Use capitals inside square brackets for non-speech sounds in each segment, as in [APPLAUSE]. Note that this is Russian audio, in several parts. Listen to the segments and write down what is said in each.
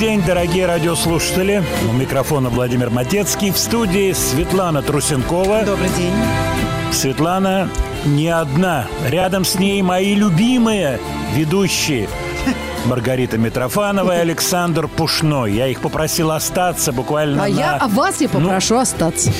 День, дорогие радиослушатели. У микрофона Владимир Матецкий. В студии Светлана Трусенкова. Добрый день. Светлана не одна. Рядом с ней мои любимые ведущие. Маргарита Митрофанова и Александр Пушной. Я их попросил остаться буквально А на... я, а вас я попрошу остаться.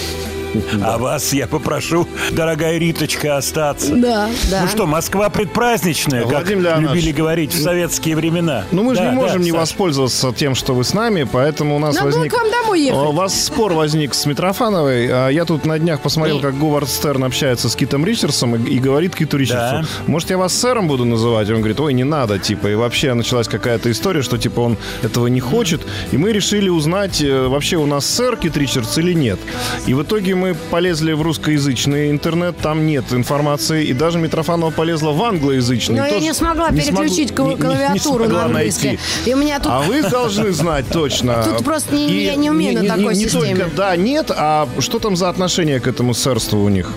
[LAUGHS] А вас я попрошу, дорогая Риточка, остаться. Да, да. Ну что, Москва предпраздничная, как любили говорить в советские времена. Ну, мы же не можем не воспользоваться тем, что вы с нами, поэтому у нас возник... к вам домой ехать. У вас спор возник с Митрофановой. А Я тут на днях посмотрел, как Говард Стерн общается с Китом Ричардсом и, говорит Киту Ричардсу, Да. может, я вас сэром буду называть? Он говорит, ой, не надо, типа. И вообще началась какая-то история, что, типа, он этого не хочет. И мы решили узнать, э, вообще у нас сэр Кит Ричардс или нет. И в итоге мы полезли в русскоязычный интернет, там нет информации. И даже Митрофанова полезла в англоязычный. Но я не смогла не переключить смогу- не- не- не клавиатуру смогла на английский. найти. И меня тут... А вы должны знать точно. [LAUGHS] Тут просто не- И я не умею на такой не системе. только да, нет, а что там за отношение к этому сэрству у них?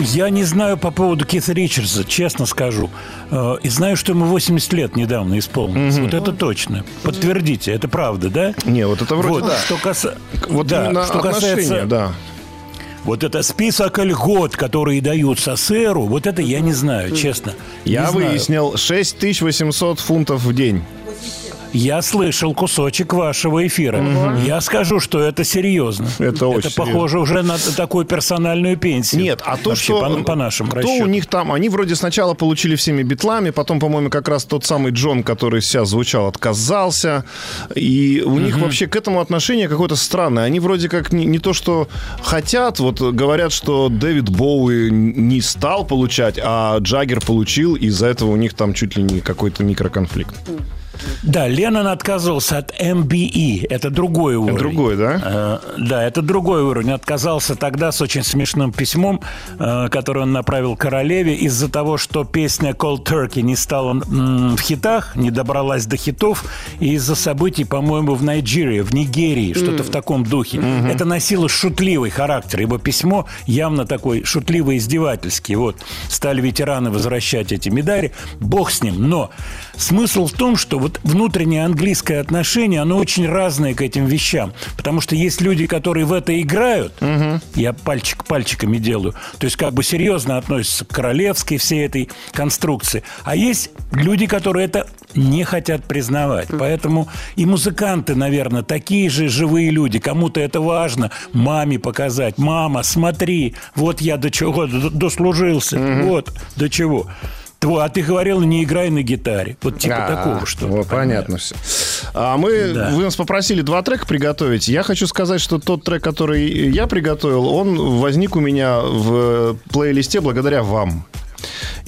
Я не знаю по поводу Кита Ричардса, честно скажу. Э, И знаю, что ему 80 лет недавно исполнилось. Вот это точно. Подтвердите, это правда, да? Не, вот это вроде Вот, да. что, каса- Вот да, что касается да. вот это список льгот, которые даются сэру, вот это я не знаю, честно. Я Не знаю. выяснил 6800 фунтов в день. Я слышал кусочек вашего эфира. Я скажу, что это серьезно. Это очень Это похоже уже на такую персональную пенсию. Нет, а то, Вообще, что... по, по нашим Кто расчетам. у них там... Они вроде сначала получили всеми битлами, потом, по-моему, как раз тот самый Джон, который сейчас звучал, отказался. И у них вообще к этому отношение какое-то странное. Они вроде как не, не то, что хотят. Вот говорят, что Дэвид Боуи не стал получать, а Джаггер получил. И из-за этого у них там чуть ли не какой-то микроконфликт. Да, Леннон отказывался от MBE. Это другой уровень. Другой, да? Э, Да, это другой уровень. Отказался тогда с очень смешным письмом, э, которое он направил королеве из-за того, что песня Cold Turkey не стала в хитах, не добралась до хитов, и из-за событий, по-моему, в Нигерии, в Нигерии, что-то в таком духе. Это носило шутливый характер, ибо письмо явно такой шутливо-издевательский. Вот, стали ветераны возвращать эти медали. Бог с ним. Но смысл в том, что вот внутреннее английское отношение, оно очень разное к этим вещам. Потому что есть люди, которые в это играют, я пальчик пальчиками делаю, то есть как бы серьезно относятся к королевской всей этой конструкции. А есть люди, которые это не хотят признавать. Поэтому и музыканты, наверное, такие же живые люди. Кому-то это важно маме показать. Мама, смотри, вот я до чего дослужился. Вот до чего. Тво- А ты говорил, не играй на гитаре. Вот типа А, такого что вот понятно все. А мы, Да. вы нас попросили два трека приготовить. Я хочу сказать, что тот трек, который я приготовил, он возник у меня в плейлисте благодаря вам.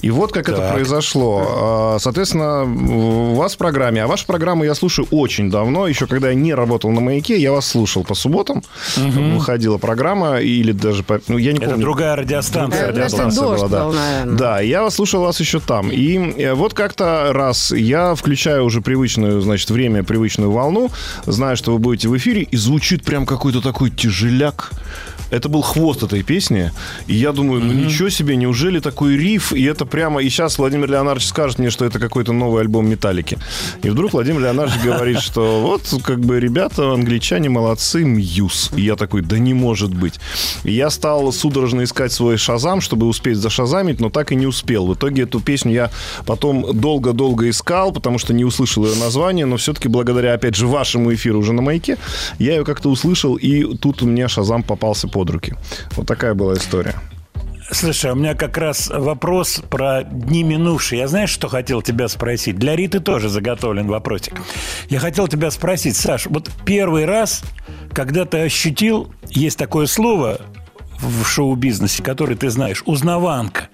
И вот как это Так. произошло. А, Соответственно, у вас в программе, а вашу программу я слушаю очень давно, еще когда я не работал на «Маяке», я вас слушал по субботам. Выходила программа, или даже... по- Ну, я не Это помню. другая радиостанция. Это радиостанция дождь была, да. был. Да, я вас слушал вас еще там. И э, вот как-то раз я включаю уже привычную, значит, время, привычную волну, знаю, что вы будете в эфире, и звучит прям какой-то такой тяжеляк. Это был хвост этой песни. И я думаю, ну ничего себе, неужели такой риф? И это прямо... И сейчас Владимир Леонардович скажет мне, что это какой-то новый альбом «Металлики». И вдруг Владимир Леонардович говорит, что вот, как бы, ребята, англичане молодцы, Мьюз. И я такой, да не может быть. И я стал судорожно искать свой шазам, чтобы успеть зашазамить, но так и не успел. В итоге эту песню я потом долго-долго искал, потому что не услышал ее название, но все-таки благодаря, опять же, вашему эфиру уже на маяке, я ее как-то услышал, и тут у меня шазам попался под руки. Вот такая была история. Слушай, у меня как раз вопрос про дни минувшие. Я знаешь, что хотел тебя спросить? Для Риты тоже заготовлен вопросик. Я хотел тебя спросить, Саш, вот первый раз, когда ты ощутил, есть такое слово в шоу-бизнесе, которое ты знаешь, узнаванка.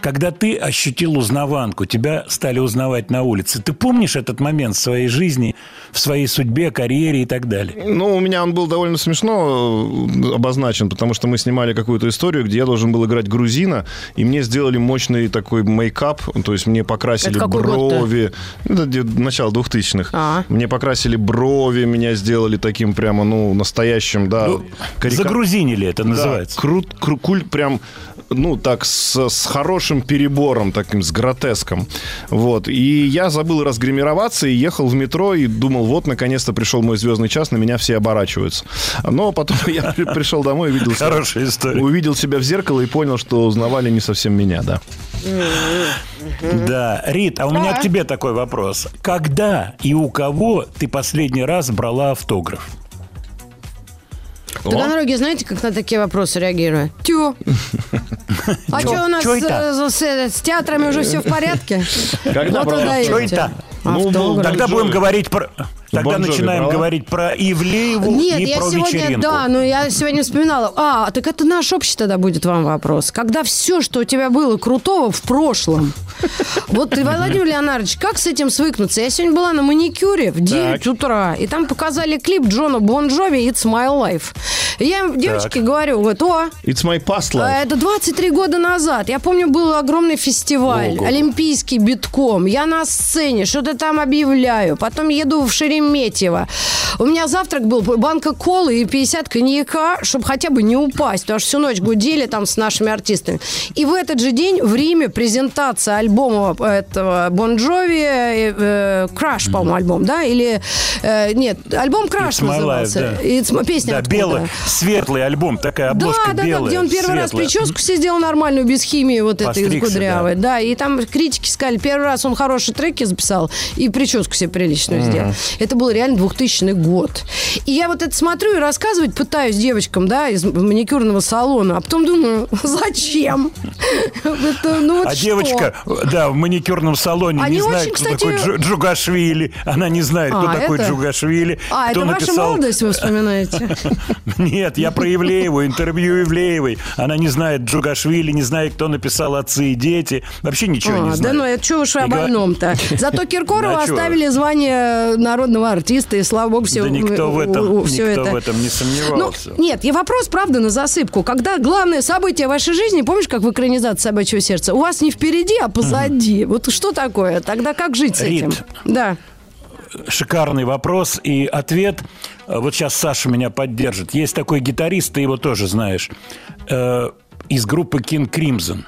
Когда ты ощутил узнаванку, тебя стали узнавать на улице. Ты помнишь этот момент в своей жизни, в своей судьбе, карьере и так далее? Ну, у меня он был довольно смешно э, обозначен, потому что мы снимали какую-то историю, где я должен был играть грузина, и мне сделали мощный такой мейкап, то есть мне покрасили Это какой год-то? брови. Это где- начало 2000-х. А. Мне покрасили брови, меня сделали таким прямо, ну, настоящим, да. Ну, карика- Загрузинили это Да, называется. крут, кру- куль прям, ну, так, с, с хорошим перебором, таким, с гротеском. Вот. И я забыл разгримироваться и ехал в метро и думал, вот, наконец-то пришел мой звездный час, на меня все оборачиваются. Но потом [LAUGHS] я при- пришел домой и увидел, себя- Хорошая история. увидел себя в зеркало и понял, что узнавали не совсем меня, да. Да, Рит, а у меня к тебе такой вопрос. Когда и у кого ты последний раз брала автограф? Таганроги, знаете, как на такие вопросы реагируют? Тю. А что у нас с, с театрами уже все в порядке? Когда Вот брала едете. это? Ну, Автограф. Тогда Джови. будем говорить про... Тогда Бон начинаем брала? говорить про Ивлееву Нет, и я про сегодня, вечеринку. да, но я сегодня вспоминала. А, так это наш общий тогда будет вам вопрос. Когда все, что у тебя было крутого в прошлом. Вот ты, Владимир Леонардович, как с этим свыкнуться? Я сегодня была на маникюре в 9 утра, и там показали клип Джона Бон Джови «It's my life». И я девочке говорю, вот, о, It's my past а life. Это 23 года назад. Я помню, был огромный фестиваль, Ого. олимпийский битком. Я на сцене, что-то там объявляю. Потом еду в Шереметьево. У меня завтрак был банка колы и 50 коньяка, чтобы хотя бы не упасть, потому что всю ночь гудели там с нашими артистами. И в этот же день в Риме презентация альбома этого Бон Джови, э, Краш, по-моему, альбом, да? Или, э, нет, альбом Краш My Life, назывался. да. It's песня Да, откуда? белый, светлый альбом, такая обложка да, да, белая. да, где он первый раз светлая. прическу себе сделал нормальную, без химии вот этой кудрявой. Да. и там критики сказали, первый раз он хорошие треки записал и прическу себе приличную сделал. Это был реально 2000 год. И я вот это смотрю и рассказывать пытаюсь девочкам, да, из маникюрного салона, а потом думаю, [LAUGHS] зачем? [LAUGHS] Это, ну вот А что? девочка, да, в маникюрном салоне Они не знает, очень, кто кстати- такой Джу- Джугашвили. Она не знает, кто А, такой это? Джугашвили. А, кто это ваша написал... молодость вы вспоминаете? [LAUGHS] Нет, я про Ивлееву, интервью Ивлеевой. Она не знает Джугашвили, не знает, кто написал «Отцы и дети». Вообще ничего А, не да знает. ну это что уж вы И о больном-то. Зато Киркорова Чё? оставили звание народного артиста, и слава богу, все Да никто в этом, все никто это. в этом не Ну, сомневался. нет, я вопрос, правда, на засыпку. Когда главное событие вашей жизни, помнишь, как в экранизации «Собачьего сердца», у вас не впереди, а позади. Вот что такое? Тогда как жить с Рит. этим? Да. Шикарный вопрос и ответ. Э, Вот сейчас Саша меня поддержит. Есть такой гитарист, ты его тоже знаешь, э, из группы King Crimson.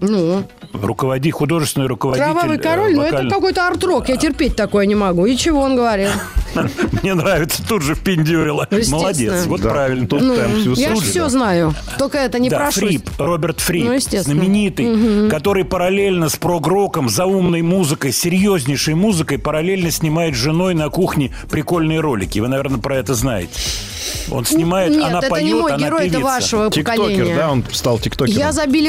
Ну, Руководи, художественный руководитель. кровавый э, король, ну это какой-то арт-рок, я терпеть такое не могу. И чего он говорил? [LAUGHS] Мне нравится, тут же впендюрила. Ну. Молодец, вот правильно. тут темп Я все знаю. Только это не прошу. Фрип, Роберт Фрип, Ну, знаменитый, который параллельно с прогроком, заумной музыкой, серьезнейшей музыкой, параллельно снимает с женой на кухне прикольные ролики. Вы, наверное, про это знаете. Он снимает, Нет, она это поет, не мой она герой, это певица. вашего Тиктокер, поколения. да, он стал тиктокером. Я за Билли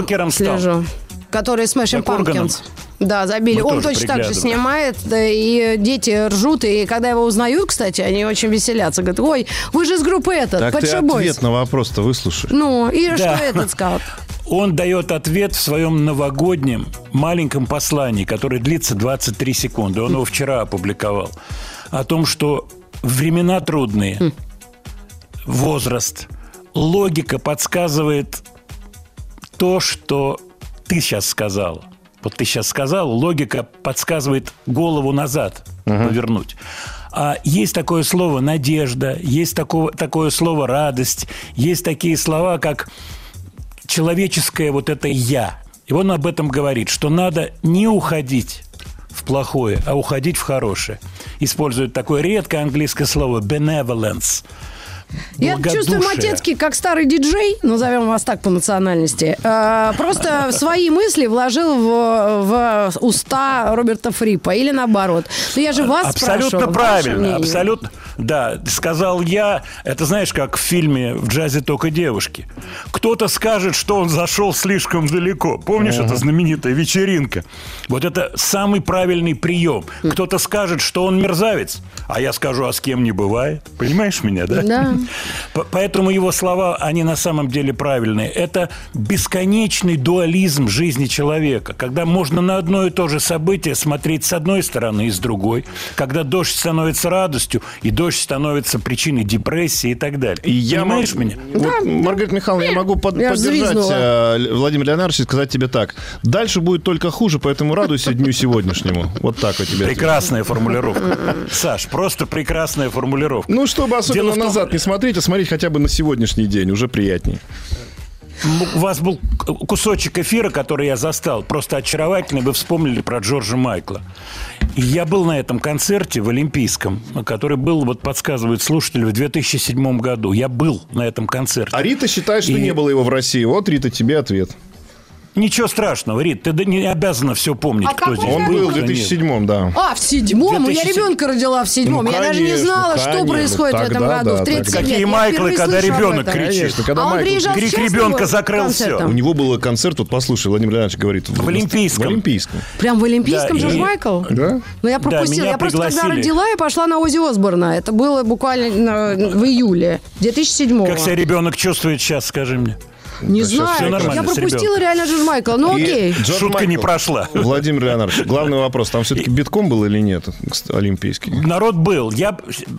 Тиктокером стал. слежу, который Smashing За Корганом? Pumpkins. Да, за Билли. Мы Он тоже точно так же приглядываем. снимает, да, и дети ржут, и когда его узнают, кстати, они очень веселятся. Говорят, ой, вы же из группы этот, Так Pet ты Shop Boys». ответ на вопрос-то выслушай. Ну, и Да. что этот сказал? [LAUGHS] Он дает ответ в своем новогоднем маленьком послании, которое длится 23 секунды. Он его вчера опубликовал. О том, что времена трудные, возраст, логика подсказывает то, что ты сейчас сказал. Вот ты сейчас сказал, логика подсказывает голову назад повернуть. А есть такое слово надежда, есть такое, такое слово радость, есть такие слова, как человеческое вот это я. И он об этом говорит, что надо не уходить в плохое, а уходить в хорошее. Использует такое редкое английское слово benevolence. Я чувствую. Матецкий как старый диджей, назовем вас так по национальности, э, просто свои мысли вложил в, в уста Роберта Фрипа или наоборот. Ну я же вас Абсолютно спрашиваю, правильно, абсолютно. Да, сказал я, это знаешь, как в фильме «В джазе только девушки». Кто-то скажет, что он зашел слишком далеко. Помнишь, это знаменитая вечеринка? Вот это самый правильный прием. Кто-то скажет, что он мерзавец, а я скажу, а с кем не бывает. Понимаешь меня, да? Да. Поэтому его слова, они на самом деле правильные. Это бесконечный дуализм жизни человека, когда можно на одно и то же событие смотреть с одной стороны и с другой, когда дождь становится радостью, и дождь становится причиной депрессии и так далее. И я Понимаешь мог- меня? Вот, Маргарита Михайловна, я могу под- Я поддержать э, Владимира Леонардовича и сказать тебе так. Дальше будет только хуже, поэтому радуйся дню сегодняшнему. Вот так вот тебе. отвечу. Прекрасная формулировка. Саш, просто прекрасная формулировка. Ну, чтобы особенно назад не смотреть, а смотреть хотя бы на сегодняшний день, уже приятнее. У вас был кусочек эфира, который я застал, просто очаровательный. Вы вспомнили про Джорджа Майкла. Я был на этом концерте в Олимпийском, который был, вот подсказывают слушатели, в 2007 году. Я был на этом концерте. А Рита считает, что И- не было его в России. Вот, Рита, тебе ответ. Ничего страшного, Рит, ты да не обязана все помнить, А кто здесь Он был в кто нет. 2007 да. А, в седьмом? 2007. Я ребенка родила в седьмом. Ну, я даже не конечно, знала, что конечно. происходит в этом Тогда году. да, в 37 тогда. лет. Какие Я Майклы, когда ребенок кричит. Конечно, когда а он Майкл приезжал крик ребенка закрыл концертом? У него был концерт, вот послушай, Владимир Леонидович говорит. В Олимпийском. В Олимпийском. Прям в Олимпийском Да, Джордж и- Майкл? Да? Ну, я пропустила. меня я просто когда пригласили. родила, я пошла на Ози Осборна. Это было буквально в июле 2007 Как себя ребенок чувствует сейчас, скажи мне? Не Да, знаю. Я с пропустила реально Джордж Майкла. Ну, И окей. Джордж Шутка не Майкл. прошла. Владимир Леонидович, главный вопрос. Там все-таки битком был или нет, Олимпийский? Народ был. Я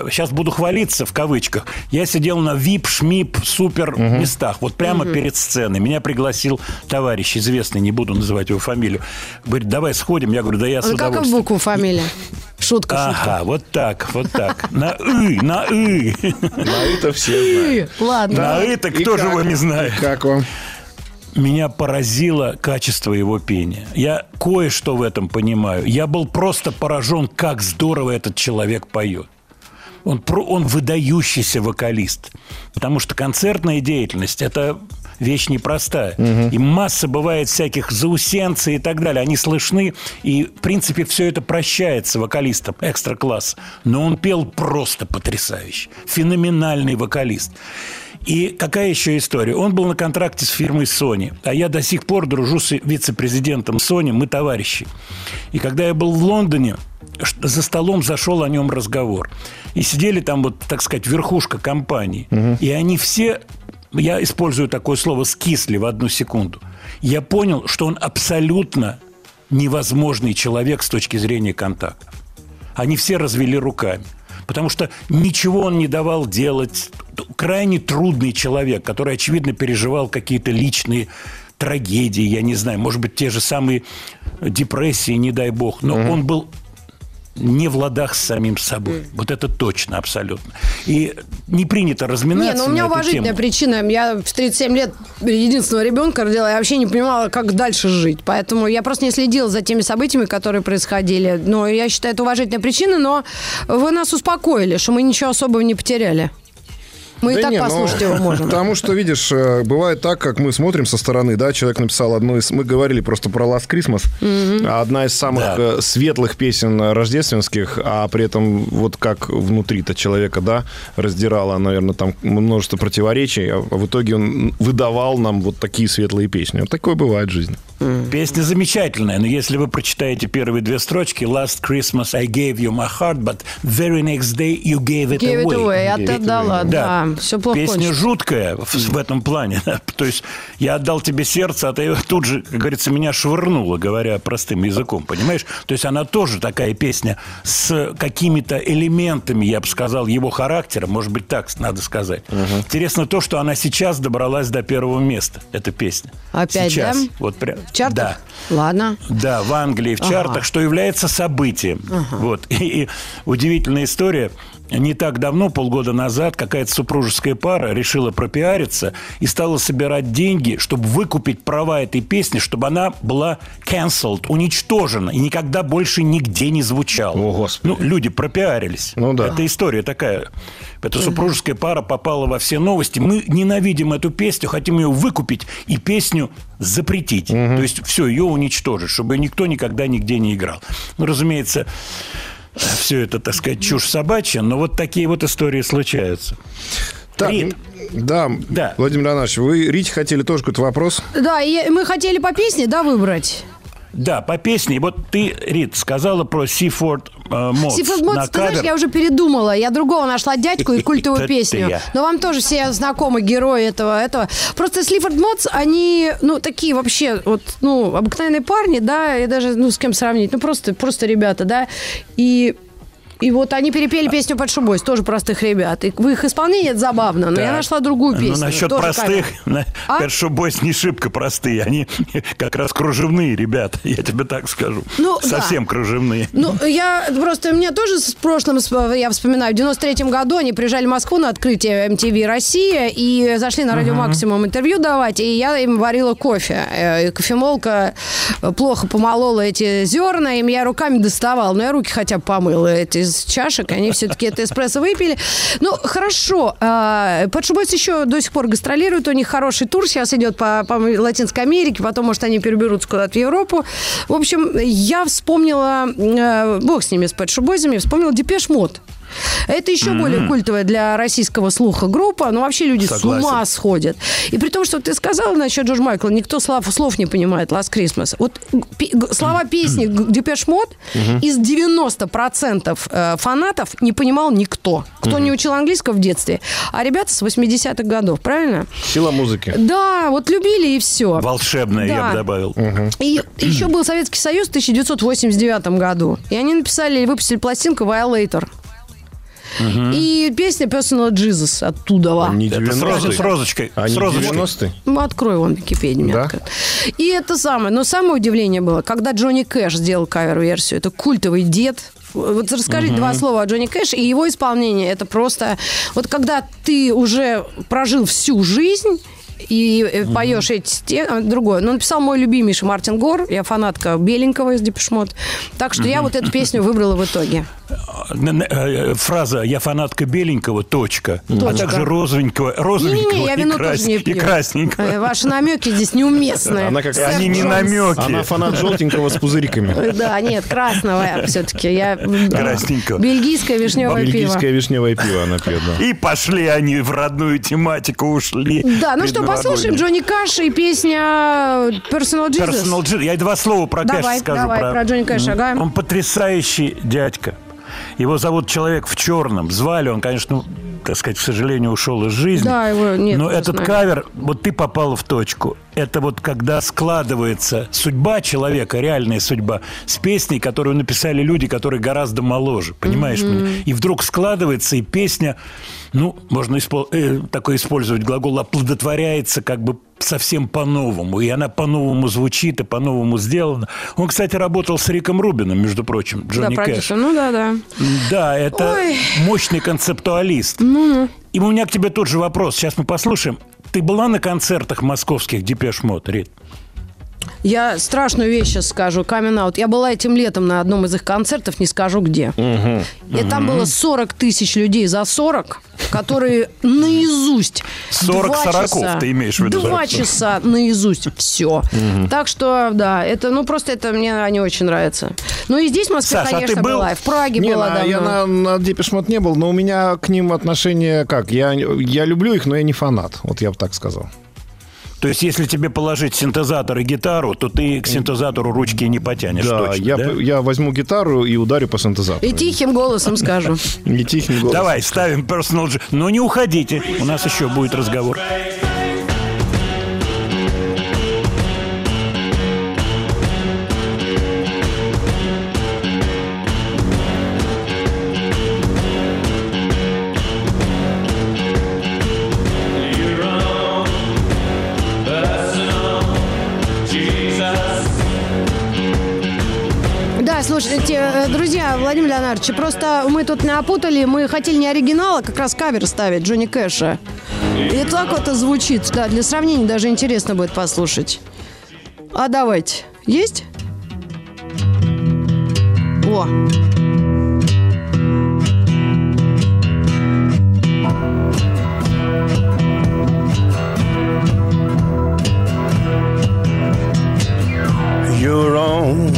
сейчас буду хвалиться в кавычках. Я сидел на VIP, шмип, супер местах. Вот прямо перед сценой. Меня пригласил товарищ известный, не буду называть его фамилию. Говорит, давай сходим. Я говорю, да я с Ну, как в удовольствием. букву фамилия? Шутка, шутка. Ага, вот так, вот так. На «ы», на «ы». На это все знают. Ладно. На «это» И кто же его не знает? Как вам? Меня поразило качество его пения. Я кое-что в этом понимаю. Я был просто поражен, как здорово этот человек поет. Он, про- он выдающийся вокалист. Потому что концертная деятельность – это вещь непростая. И масса бывает всяких заусенций и так далее. Они слышны, и, в принципе, все это прощается вокалистам экстра-класс. Но он пел просто потрясающе. Феноменальный вокалист. И какая еще история? Он был на контракте с фирмой Sony, а я до сих пор дружу с вице-президентом Sony, мы товарищи. И когда я был в Лондоне, за столом зашел о нем разговор. И сидели там, вот, так сказать, верхушка компании. И они все, я использую такое слово, скисли в одну секунду. Я понял, что он абсолютно невозможный человек с точки зрения контактов. Они все развели руками. Потому что ничего он не давал делать. Крайне трудный человек, который, очевидно, переживал какие-то личные трагедии, я не знаю, может быть, те же самые депрессии, не дай бог. Но он был не в ладах с самим собой. Вот это точно, абсолютно. И не принято Не, разминаться ну у меня уважительная тему. причина. Я в 37 лет единственного ребенка родила, я вообще не понимала, как дальше жить. Поэтому я просто не следила за теми событиями, которые происходили. Но я считаю, это уважительная причина, но вы нас успокоили, что мы ничего особого не потеряли. Мы и Да так не, ну, послушать его можем. Потому что, видишь, э, бывает так, как мы смотрим со стороны, да, человек написал одну из... Мы говорили просто про Last Christmas. Одна из самых Да. э, светлых песен рождественских, а при этом вот как внутри-то человека, да, раздирала, наверное, там множество противоречий, а в итоге он выдавал нам вот такие светлые песни. Вот такое бывает в жизни. Песня замечательная, но если вы прочитаете первые две строчки «Last Christmas I gave you my heart, but very next day you gave it Give it away». away. It Отдала, away. да. Все плохо Песня кончится. жуткая в, в этом плане. да. [LAUGHS] То есть я отдал тебе сердце, а ты тут же, как говорится, меня швырнула, говоря простым языком, понимаешь? То есть она тоже такая песня с какими-то элементами, я бы сказал, его характера, может быть, так надо сказать. Интересно то, что она сейчас добралась до первого места, эта песня. Опять, сейчас. да? Вот прям. В чартах? Да. Ладно. Да, в Англии, в чартах, что является событием. Вот. [LAUGHS] И, и удивительная история. Не так давно, полгода назад, какая-то супружеская пара решила пропиариться и стала собирать деньги, чтобы выкупить права этой песни, чтобы она была cancelled, уничтожена и никогда больше нигде не звучала. О, Господи. Ну, люди пропиарились. Ну да. Это история такая. Эта супружеская пара попала во все новости. Мы ненавидим эту песню, хотим ее выкупить и песню запретить. То есть все, ее уничтожить, чтобы никто никогда нигде не играл. Ну, разумеется, все это, так сказать, чушь собачья, но вот такие вот истории случаются. Так, Рит. да, Да. Владимир Леонидович, вы, Рите, хотели тоже какой-то вопрос? Да, и мы хотели по песне, да, выбрать? Да, по песне. Вот ты, Рит, сказала про Сифорд Модс. Сифорд на Модс, ты знаешь, я уже передумала. Я другого нашла дядьку и [LAUGHS] культовую песню. Но вам тоже все знакомы герои этого. этого. Просто Слифорд Модс, они, ну, такие вообще, вот, ну, обыкновенные парни, да, и даже, ну, с кем сравнить. Ну, просто, просто ребята, да. И и вот они перепели песню «Под шубой», тоже простых ребят. И в их исполнении это забавно, но я Так. нашла другую песню. Ну, насчет тоже простых. А? Першо Бойс не шибко простые. Они как раз кружевные ребята, я тебе так скажу. Ну, да. Совсем кружевные. Ну, я просто, у меня тоже с прошлым, я вспоминаю, в 93-м году они приезжали в Москву на открытие MTV Россия и зашли на радио Максимум интервью давать, и я им варила кофе. Э, и Кофемолка плохо помолола эти зерна, им я руками доставала, но я руки хотя бы помыла эти из чашек, они все-таки это эспрессо выпили. Ну, хорошо. А, Pet Shop Boys еще до сих пор гастролируют, у них хороший тур сейчас идет по, по Латинской Америке, потом, может, они переберутся куда-то в Европу. В общем, я вспомнила, э, бог с ними, с Pet Shop Boys ами, вспомнила Depeche Mode. Это еще более культовая для российского слуха группа, но вообще люди Согласен. с ума сходят. И при том, что ты сказал насчет Джордж Майкла, никто слов, слов не понимает Last Christmas. Вот пи- слова песни Depeche Mode из 90% э, фанатов не понимал никто. Кто не учил английского в детстве. А ребята с 80-х годов, правильно? Сила музыки. Да, вот любили и все. Волшебная, я Да. бы добавил. И [CLEARS THROAT] еще был Советский Союз в 1989 году. И они написали, выпустили пластинку Violator. И песня Personal Jesus оттуда. Не Это с, роз- 90-е. с розочкой. А с розочкой. 90-е? Ну, открой вон Википедию. Да? открыт. И это самое. Но самое удивление было, когда Джонни Кэш сделал кавер-версию. Это культовый дед. Вот расскажите два слова о Джонни Кэш и его исполнении. Это просто... Вот когда ты уже прожил всю жизнь и э, поешь эти сте- а, другое. Ну, написал мой любимейший Мартин Гор. Я фанатка Беленького из Депешмот. Так что я вот эту песню выбрала в итоге. Н- э, Фраза «Я фанатка беленького, точка». А Точка. также розовенького, розовенького Не-не-не, я и, вино крас- тоже не и пью. красненького. Э, Ваши намеки здесь неуместные. Она как- Они не намеки. Она фанат желтенького с пузыриками. Да, нет, красного все-таки. Я. Красненького. Бельгийское вишневое пиво. Бельгийское вишневое пиво она пьет, да. И пошли они в родную тематику, ушли. Да, ну что, послушаем Джонни Кэш и песня Personal Jesus. Personal G. Я два слова про Давай, Кэша скажу. давай, про Джонни Кэша, ага. Он потрясающий дядька. Его зовут Человек в черном. Звали он, конечно, ну, так сказать, к сожалению, ушел из жизни. Да, его нет, Но этот знаю. кавер, вот ты попал в точку. Это вот когда складывается судьба человека, реальная судьба, с песней, которую написали люди, которые гораздо моложе. Понимаешь меня? И вдруг складывается, и песня, ну, можно испол- э, такой использовать глагол, оплодотворяется как бы совсем по-новому. И она по-новому звучит и по-новому сделана. Он, кстати, работал с Риком Рубином, между прочим, Да, Джонни Кэш. продюсер. Ну да, да. Да, это Ой. мощный концептуалист. И у меня к тебе тот же вопрос. Сейчас мы послушаем. Ты была на концертах московских Depeche Mode, Рит? Я страшную вещь сейчас скажу, каминг-аут. Я была этим летом на одном из их концертов, не скажу где. И там было 40 тысяч людей за 40, которые наизусть 40 два сороков часа- ты имеешь в виду, Два часа наизусть все. Так что, да, это, ну, просто это мне не очень нравится. Ну, и здесь в Москве, Саш, а конечно, был? была. И в Праге Не, была на- давно. я на, на Депешмот не был, но у меня к ним отношение как? Я, я люблю их, но я не фанат. Вот я бы так сказал. То есть, если тебе положить синтезатор и гитару, то ты к синтезатору ручки не потянешь Да, точно, я, да? я возьму гитару и ударю по синтезатору. И тихим голосом скажу. Не тихим голосом. Давай, ставим Personal. Но не уходите, у нас еще будет разговор. Да, Владимир Леонардович, просто мы тут напутали, мы хотели не оригинал, а как раз кавер ставить Джонни Кэша. И так это звучит, да, для сравнения даже интересно будет послушать. А давайте. Есть? О, your own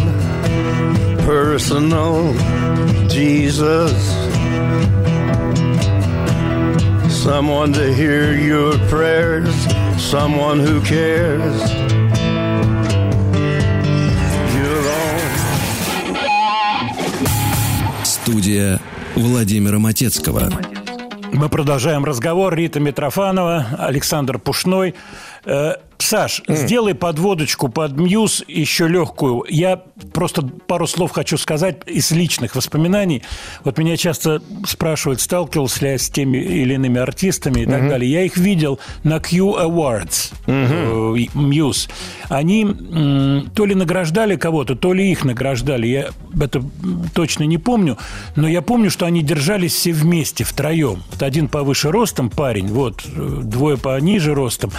personal Jesus. Someone to hear your prayers, someone who cares. Студия Владимира Матецкого. Мы продолжаем разговор. Рита Митрофанова, Александр Пушной. Саш, сделай подводочку под Мьюз еще легкую. Я просто пару слов хочу сказать из личных воспоминаний. Вот меня часто спрашивают, сталкивался ли я с теми или иными артистами и так далее. Я их видел на Q Awards, э, Мьюз. Они то ли награждали кого-то, то ли их награждали. Я это точно не помню. Но я помню, что они держались все вместе, втроем. Вот один повыше ростом парень, вот, э, двое пониже ростом.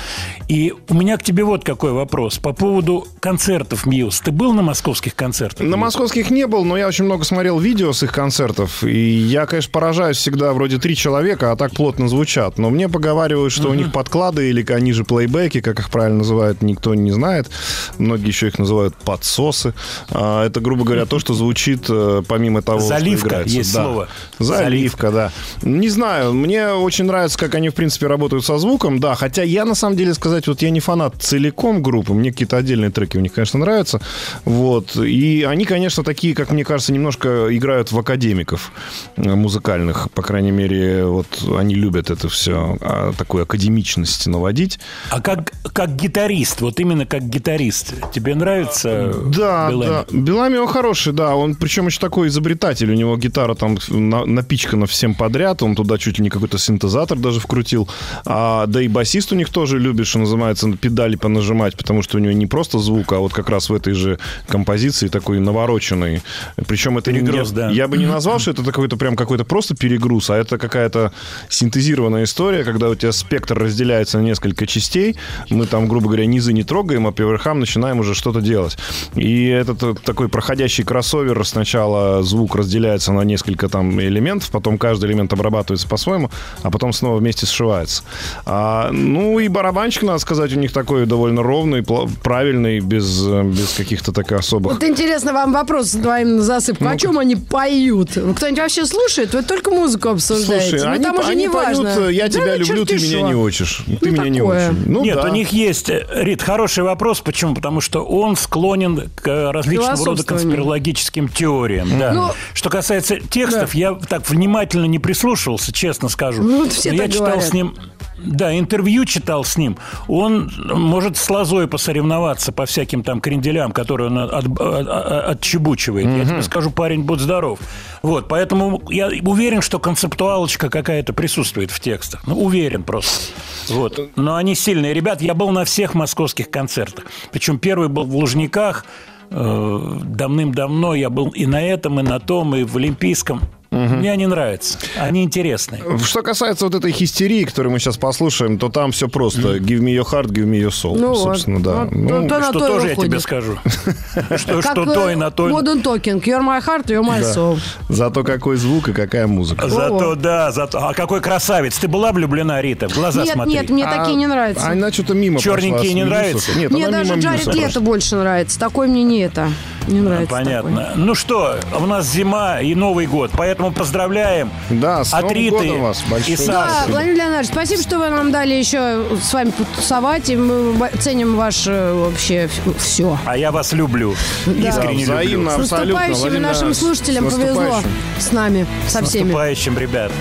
И у меня к тебе вот какой вопрос. По поводу концертов Мьюз. Ты был на московских концертах? На московских не был, но я очень много смотрел видео с их концертов. И я, конечно, поражаюсь всегда, вроде три человека, а так плотно звучат. Но мне поговаривают, что у них подклады или они же плейбеки, как их правильно называют, никто не знает. Многие еще их называют подсосы. А, Это, грубо говоря, то, что звучит э, помимо того, что Заливка, играется. есть Да. слово. Заливка, да. Не знаю, мне очень нравится, как они, в принципе, работают со звуком, да. Хотя я, на самом деле, сказать, вот я не фанат фанат целиком группы. Мне какие-то отдельные треки у них, конечно, нравятся. Вот. И они, конечно, такие, как мне кажется, немножко играют в академиков э, музыкальных. По крайней мере, вот они любят это все, а, такую академичность наводить. А как, как гитарист, вот именно как гитарист, тебе нравится Да, Белами? да. Белами он хороший, да. Он причем еще такой изобретатель. У него гитара там на- напичкана всем подряд. Он туда чуть ли не какой-то синтезатор даже вкрутил. А, да и басист у них тоже любит, что называется, педали понажимать, потому что у него не просто звук, а вот как раз в этой же композиции такой навороченный. Причем это не- Перегруз, я, да. я бы не назвал, что это какой-то прям какой-то просто перегруз, а это какая-то синтезированная история, когда у тебя спектр разделяется на несколько частей. Мы там, грубо говоря, низы не трогаем, а по верхам начинаем уже что-то делать. И этот э, такой проходящий кроссовер, сначала звук разделяется на несколько там элементов, потом каждый элемент обрабатывается по-своему, а потом снова вместе сшивается. А, ну и барабанчик, надо сказать, у них такой довольно ровный, правильный, без, э, без каких-то так особых Вот интересно вам вопрос двоим на засыпку. О чем они поют? Кто-нибудь вообще слушает? Вы только музыку обсуждаете. Слушай, ну, они, там уже они не поют, важно. э, я Да тебя ну, люблю, ты черти меня не хочешь. Ты Ну, меня не такое. очень. Ну, Нет, да. у них есть, э, Рит, хороший вопрос. Почему? Потому что он склонен к различного рода конспирологическим теориям. Да. Ну, что касается текстов, я так внимательно не прислушивался, честно скажу. Ну, вот все Но я читал говорят. с ним... Да, интервью читал с ним. Он может с лозой посоревноваться по всяким там кренделям, которые он от- от- от- отчебучивает. Я тебе скажу, парень, будь здоров. Вот, поэтому я уверен, что концептуалочка какая-то присутствует в текстах. Ну, уверен просто. Вот. Но они сильные. Ребят, я был на всех московских концертах. Причем первый был в Лужниках. э, Давным-давно я был и на этом, и на том, и в Олимпийском. Мне они нравятся. Они интересные. Что касается вот этой хистерии, которую мы сейчас послушаем, то там все просто. Give me your heart, give me your soul. Ну вот. Собственно, да. Вот, Ну, то- на Что то тоже я тебе выходит. скажу. [LAUGHS] Что что то и на то. Modern Talking. You're my heart, you're my да. soul. Зато какой звук и какая музыка. Зато, да, зато. А какой красавец. Ты была влюблена, Рита? В глаза Нет, смотри. нет, мне такие не нравятся. А она что-то мимо Черненькие не нравятся? Нет, Мне даже Джаред Лето больше нравится. Такой мне не это. Не нравится. Понятно. Ну что, у нас зима и Новый год, поэтому поздравляем Да, с от Новым Риты годом вас. Большое и Да. Владимир Леонидович, спасибо, что вы нам дали еще с вами потусовать. И мы ценим ваше вообще все. А я вас люблю. Искренне Да, взаимно. люблю. С наступающим Владимир нашим слушателям С повезло с нами, со С всеми. наступающим, ребят.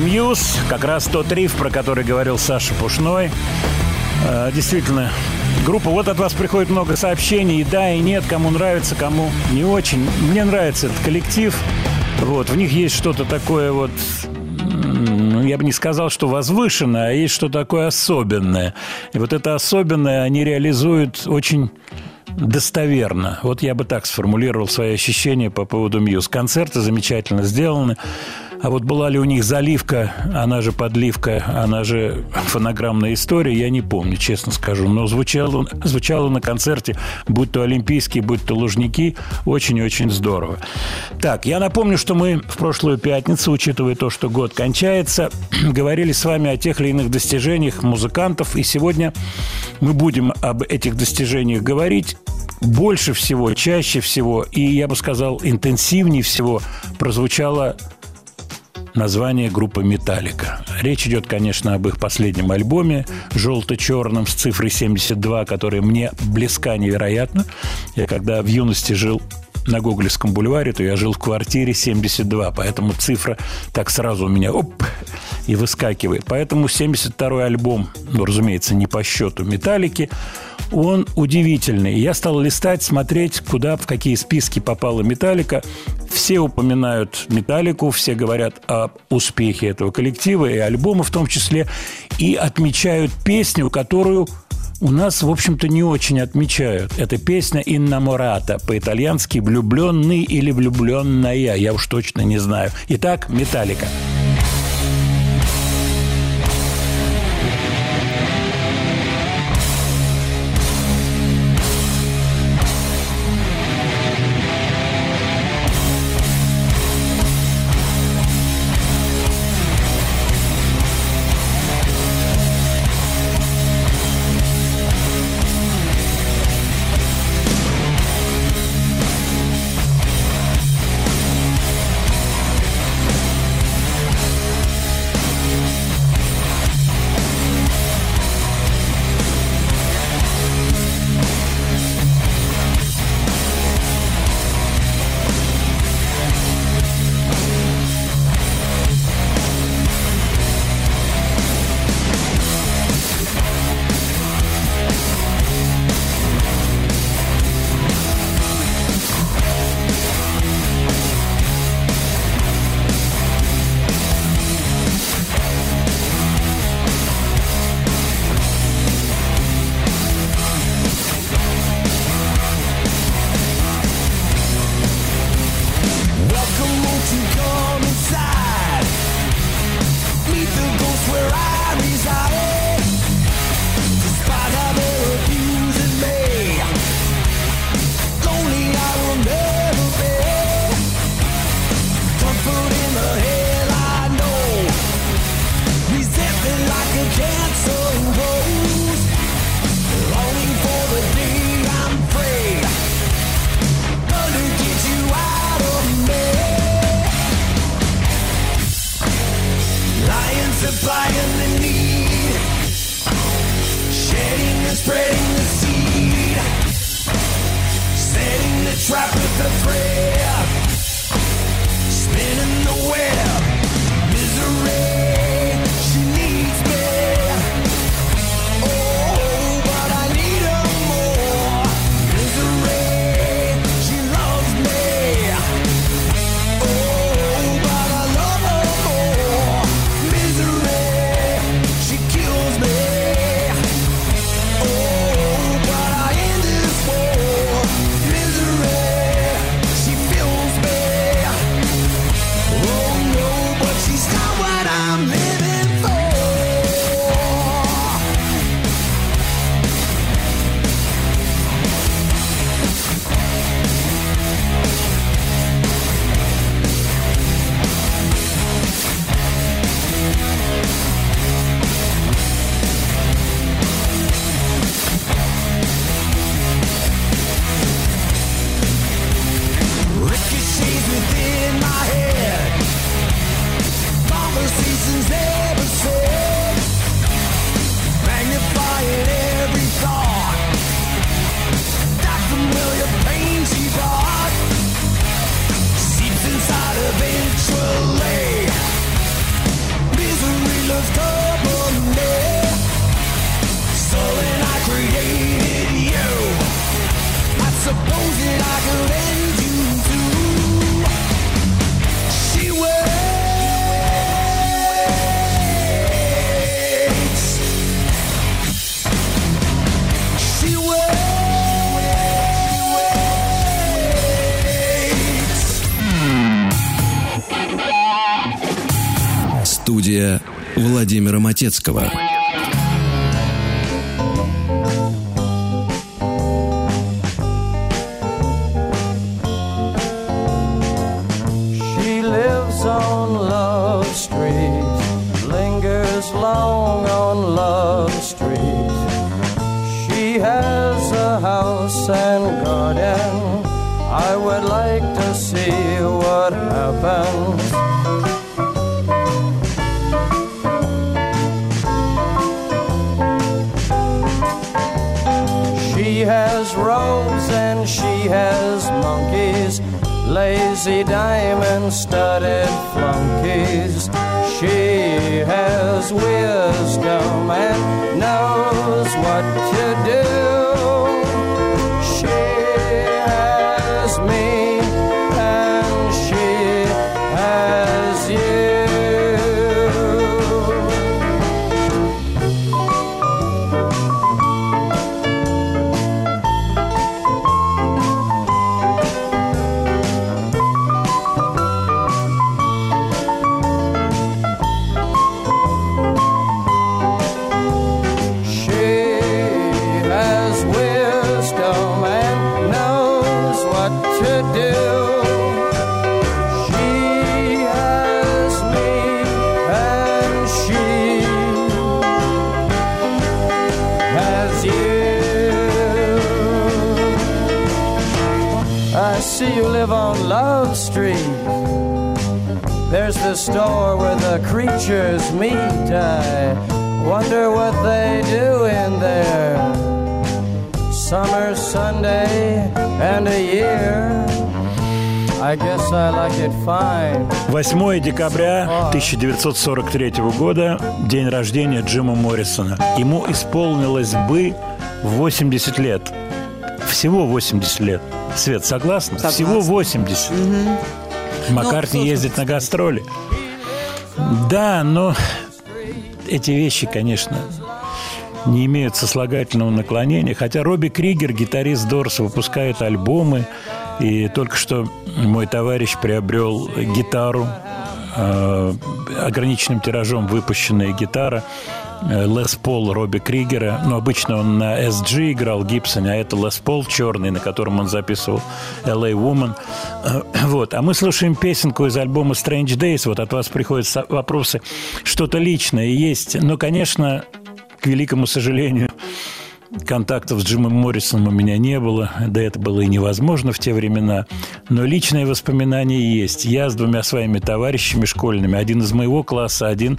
Мьюз, как раз тот риф, про который говорил Саша Пушной. Э, Действительно, группа, вот от вас приходит много сообщений, и да, и нет, кому нравится, кому не очень. Мне нравится этот коллектив. Вот, в них есть что-то такое вот ну, я бы не сказал, что возвышенное, а есть что-то такое особенное. И вот это особенное они реализуют очень достоверно. Вот я бы так сформулировал свои ощущения по поводу Мьюз. Концерты замечательно сделаны. А вот была ли у них заливка, она же подливка, она же фонограммная история, я не помню, честно скажу. Но звучало, звучало на концерте, будь то Олимпийский, будь то Лужники, очень-очень здорово. Так, я напомню, что мы в прошлую пятницу, учитывая то, что год кончается, [CLEARS THROAT] говорили с вами о тех или иных достижениях музыкантов. И сегодня мы будем об этих достижениях говорить больше всего, чаще всего и, я бы сказал, интенсивнее всего прозвучало название группы «Металлика». Речь идет, конечно, об их последнем альбоме «Желто-черном» с цифрой 72, которая мне близка невероятно. Я когда в юности жил на Гоголевском бульваре, то я жил в квартире 72, поэтому цифра так сразу у меня оп, и выскакивает. Поэтому 72-й альбом, ну, разумеется, не по счету «Металлики», он удивительный. Я стал листать, смотреть, куда, в какие списки попала «Металлика». Все упоминают «Металлику», все говорят об успехе этого коллектива и альбома в том числе, и отмечают песню, которую у нас, в общем-то, не очень отмечают. Это песня «Иннамората», по-итальянски «влюбленный» или «влюбленная», я уж точно не знаю. Итак, «Металлика». Welcome, we're store where the creatures meet. I wonder what they do in there. Summer, Sunday, and a year. I guess I like it fine. 8 декабря 1943 года, день рождения Джима Моррисона. Ему исполнилось бы 80 лет. Всего 80 лет. Свет, согласна? Согласна. Всего 80. Маккартни Ну, ездит на гастроли. Да, но эти вещи, конечно, не имеют сослагательного наклонения. Хотя Робби Кригер, гитарист Дорс, выпускает альбомы. И только что мой товарищ приобрел гитару, э, ограниченным тиражом выпущенная гитара Лес Пол Робби Кригера. Но обычно он на SG играл Гибсоне, а это Лес Пол черный, на котором он записывал LA Woman. Э, Вот. А мы слушаем песенку из альбома Strange Days. Вот от вас приходят вопросы. Что-то личное есть. Но, конечно, к великому сожалению, контактов с Джимом Моррисоном у меня не было, да это было и невозможно в те времена. Но личные воспоминания есть. Я с двумя своими товарищами школьными, один из моего класса, один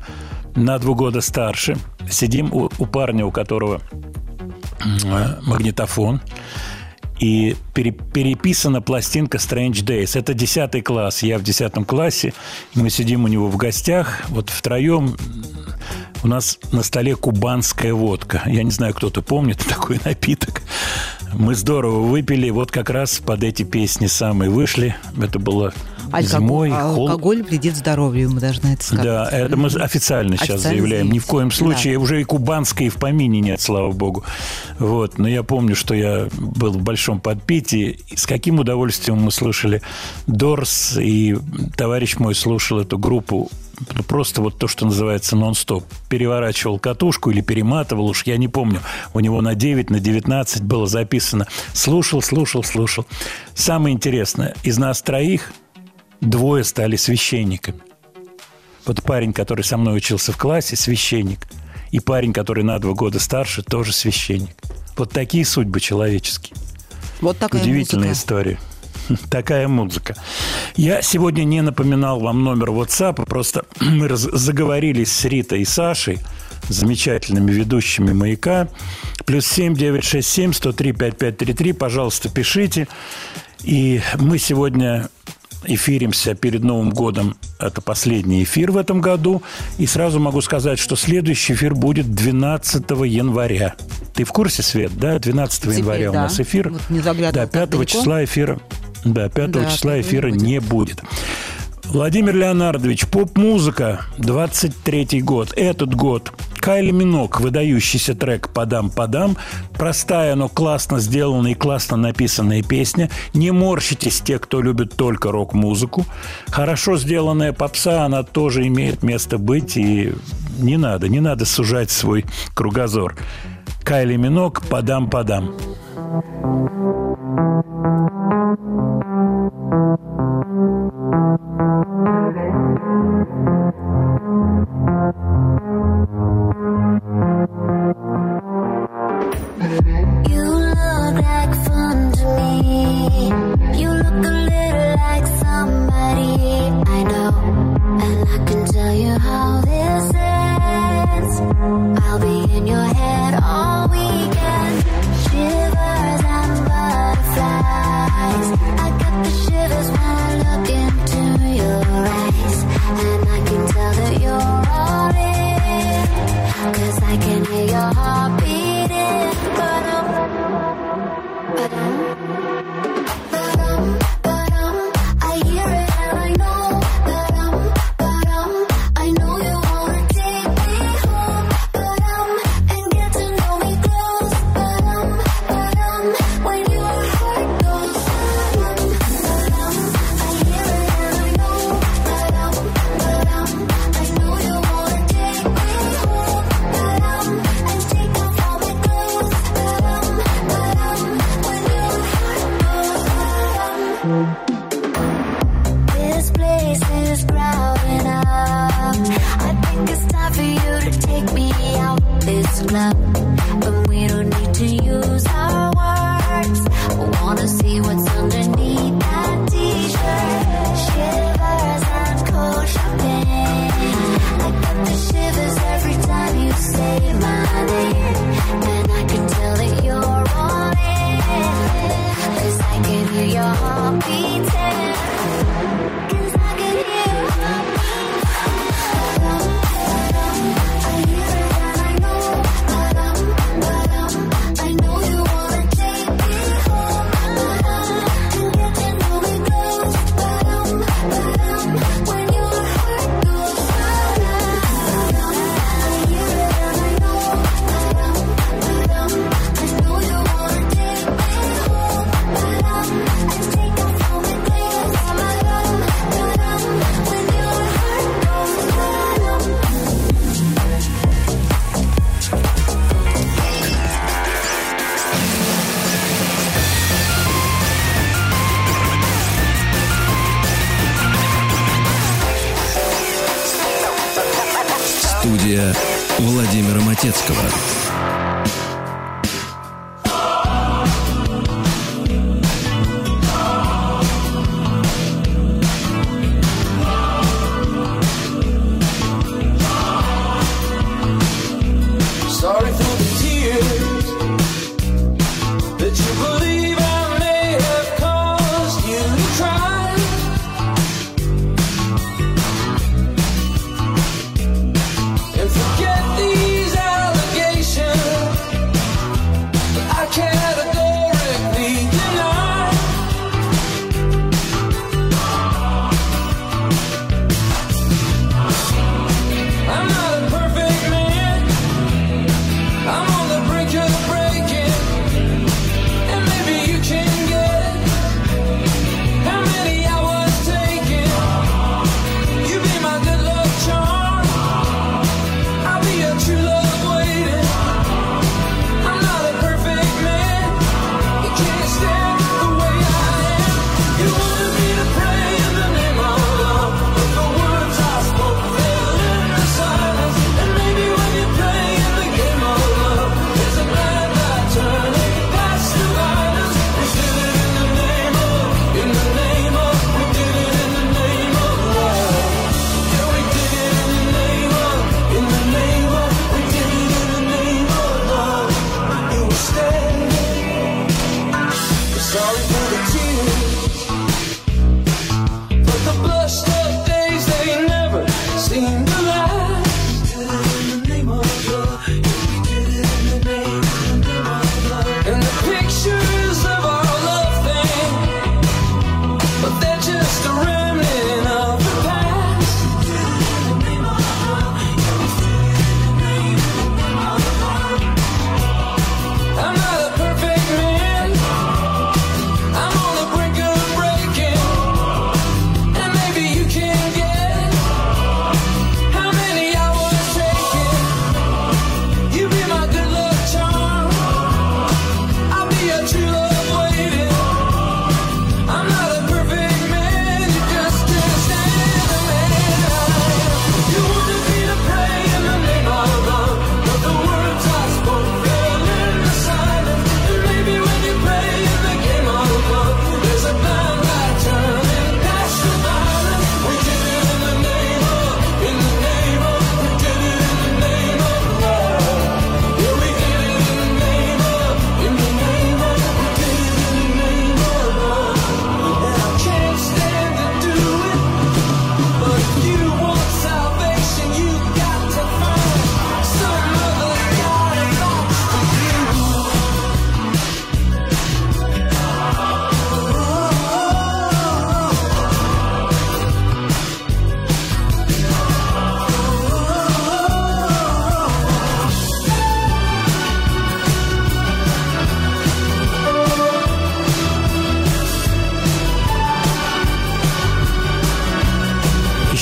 на два года старше. Сидим у, у парня, у которого э, магнитофон, и пере- переписана пластинка Strange Days. Это 10 класс. Я в 10 классе. Мы сидим у него в гостях. Вот втроем у нас на столе кубанская водка. Я не знаю, кто-то помнит [LAUGHS] такой напиток. Мы здорово выпили. Вот как раз под эти песни самые вышли. Это было зимой. Алкоголь, хол- алкоголь вредит здоровью, мы должны это сказать. да, это мы официально сейчас Официально заявляем. Ни в коем случае уже и кубанской, и в помине нет, слава богу. Вот. Но я помню, что я был в большом подпитии. С каким удовольствием мы слушали Дорс, и товарищ мой слушал эту группу ну, просто вот то, что называется нон-стоп. Переворачивал катушку или перематывал, уж я не помню. У него на 9, на 19 было записано. Слушал, слушал, слушал. Самое интересное, из нас троих двое стали священниками. Вот парень, который со мной учился в классе, священник. И парень, который на два года старше, тоже священник. Вот такие судьбы человеческие. Вот такая Удивительная музыка. история. Такая музыка. Я сегодня не напоминал вам номер WhatsApp, просто [CLEARS THROAT] мы заговорились с Ритой и Сашей, замечательными ведущими «Маяка». Плюс семь девять шесть семь сто три пять пять три три. Пожалуйста, пишите. И мы сегодня эфиримся перед Новым годом. Это последний эфир в этом году. И сразу могу сказать, что следующий эфир будет 12 января. Ты в курсе, Свет, да? 12 Теперь января да. у нас эфир. Вот не да, 5 далеко. числа эфира. Да, 5 да, числа эфира не будет. Не будет. Владимир Леонардович, поп-музыка, 23-й год. Этот год Кайли Минок, выдающийся трек «Подам-подам». Простая, но классно сделанная и классно написанная песня. Не морщитесь те, кто любит только рок-музыку. Хорошо сделанная попса, она тоже имеет место быть. И не надо, не надо сужать свой кругозор. Кайли Минок «Подам-подам». Thank you.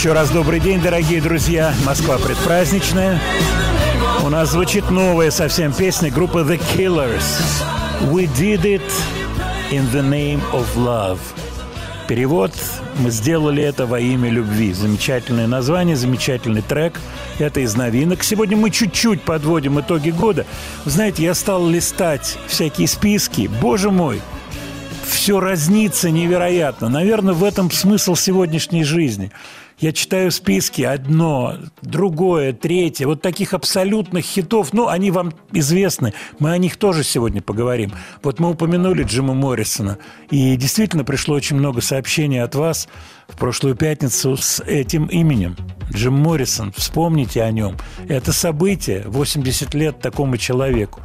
Еще раз добрый день, дорогие друзья. Москва предпраздничная. У нас звучит новая совсем песня группы The Killers. We did it in the name of love. Перевод «Мы сделали это во имя любви». Замечательное название, замечательный трек. Это из новинок. Сегодня мы чуть-чуть подводим итоги года. Знаете, я стал листать всякие списки. Боже мой, все разнится невероятно. Наверное, в этом смысл сегодняшней жизни. Я читаю списки одно, другое, третье. Вот таких абсолютных хитов, ну, они вам известны. Мы о них тоже сегодня поговорим. Вот мы упомянули Джима Моррисона. И действительно пришло очень много сообщений от вас в прошлую пятницу с этим именем. Джим Моррисон, вспомните о нем. Это событие, 80 лет такому человеку.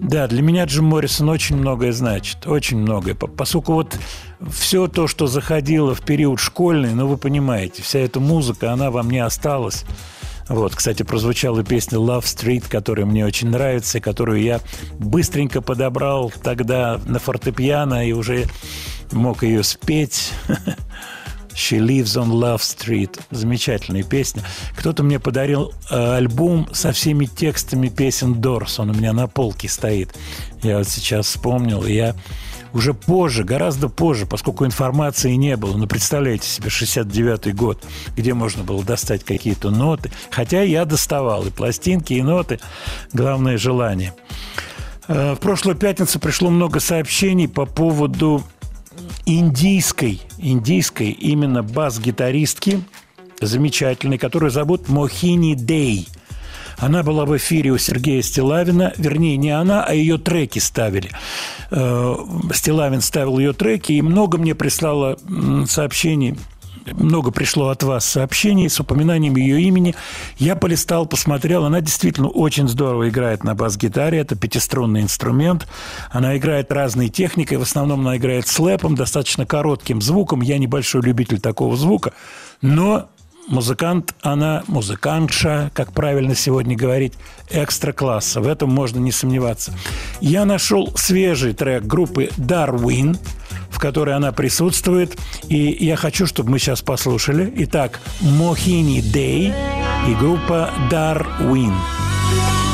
Да, для меня Джим Моррисон очень многое значит, очень многое. По- Поскольку вот все то, что заходило в период школьный, ну, вы понимаете, вся эта музыка, она во мне осталась. Вот, кстати, прозвучала песня Love Street, которая мне очень нравится, которую я быстренько подобрал тогда на фортепиано и уже мог ее спеть. [LAUGHS] She Lives on Love Street. Замечательная песня. Кто-то мне подарил э, альбом со всеми текстами песен Дорс. Он у меня на полке стоит. Я вот сейчас вспомнил. Я уже позже, гораздо позже, поскольку информации не было. Ну, представляете себе, 69-й год, где можно было достать какие-то ноты. Хотя я доставал и пластинки, и ноты. Главное – желание. Э, В прошлую пятницу пришло много сообщений по поводу индийской, индийской именно бас-гитаристки, замечательной, которую зовут Мохини Дей. Она была в эфире у Сергея Стилавина, вернее, не она, а ее треки ставили. Э, Стилавин ставил ее треки, и много мне прислало сообщений много пришло от вас сообщений с упоминанием ее имени. Я полистал, посмотрел. Она действительно очень здорово играет на бас-гитаре. Это пятиструнный инструмент. Она играет разной техникой. В основном она играет слэпом, достаточно коротким звуком. Я небольшой любитель такого звука. Но музыкант, она музыкантша, как правильно сегодня говорить, экстра класса. В этом можно не сомневаться. Я нашел свежий трек группы Darwin, в которой она присутствует. И я хочу, чтобы мы сейчас послушали. Итак, Mohini Day и группа Darwin. Thank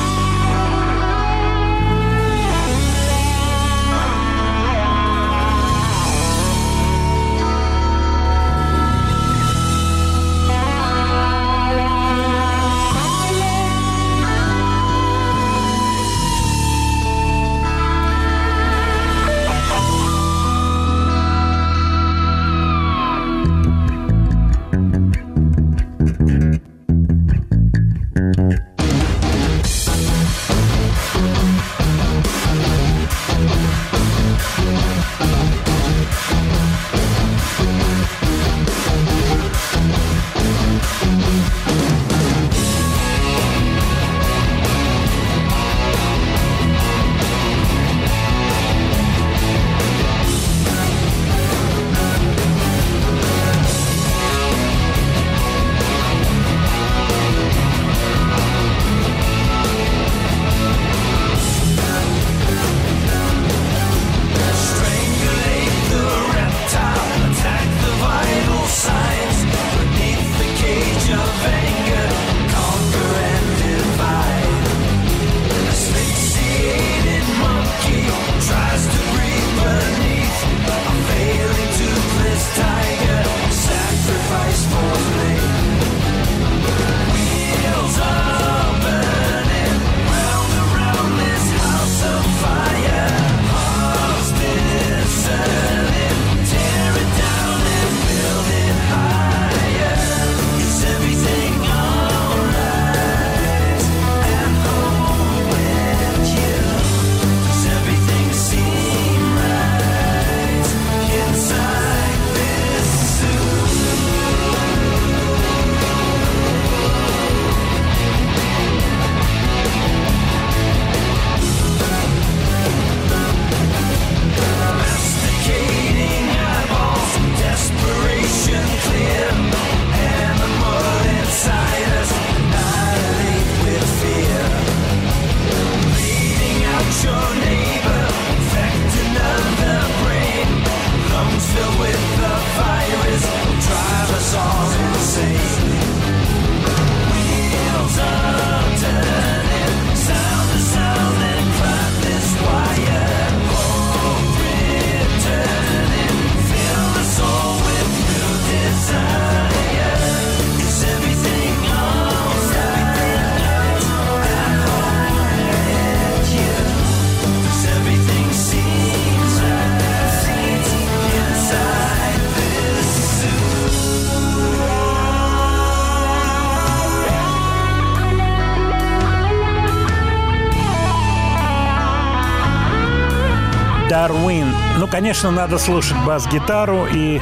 Darwin. Ну, конечно, надо слушать бас-гитару и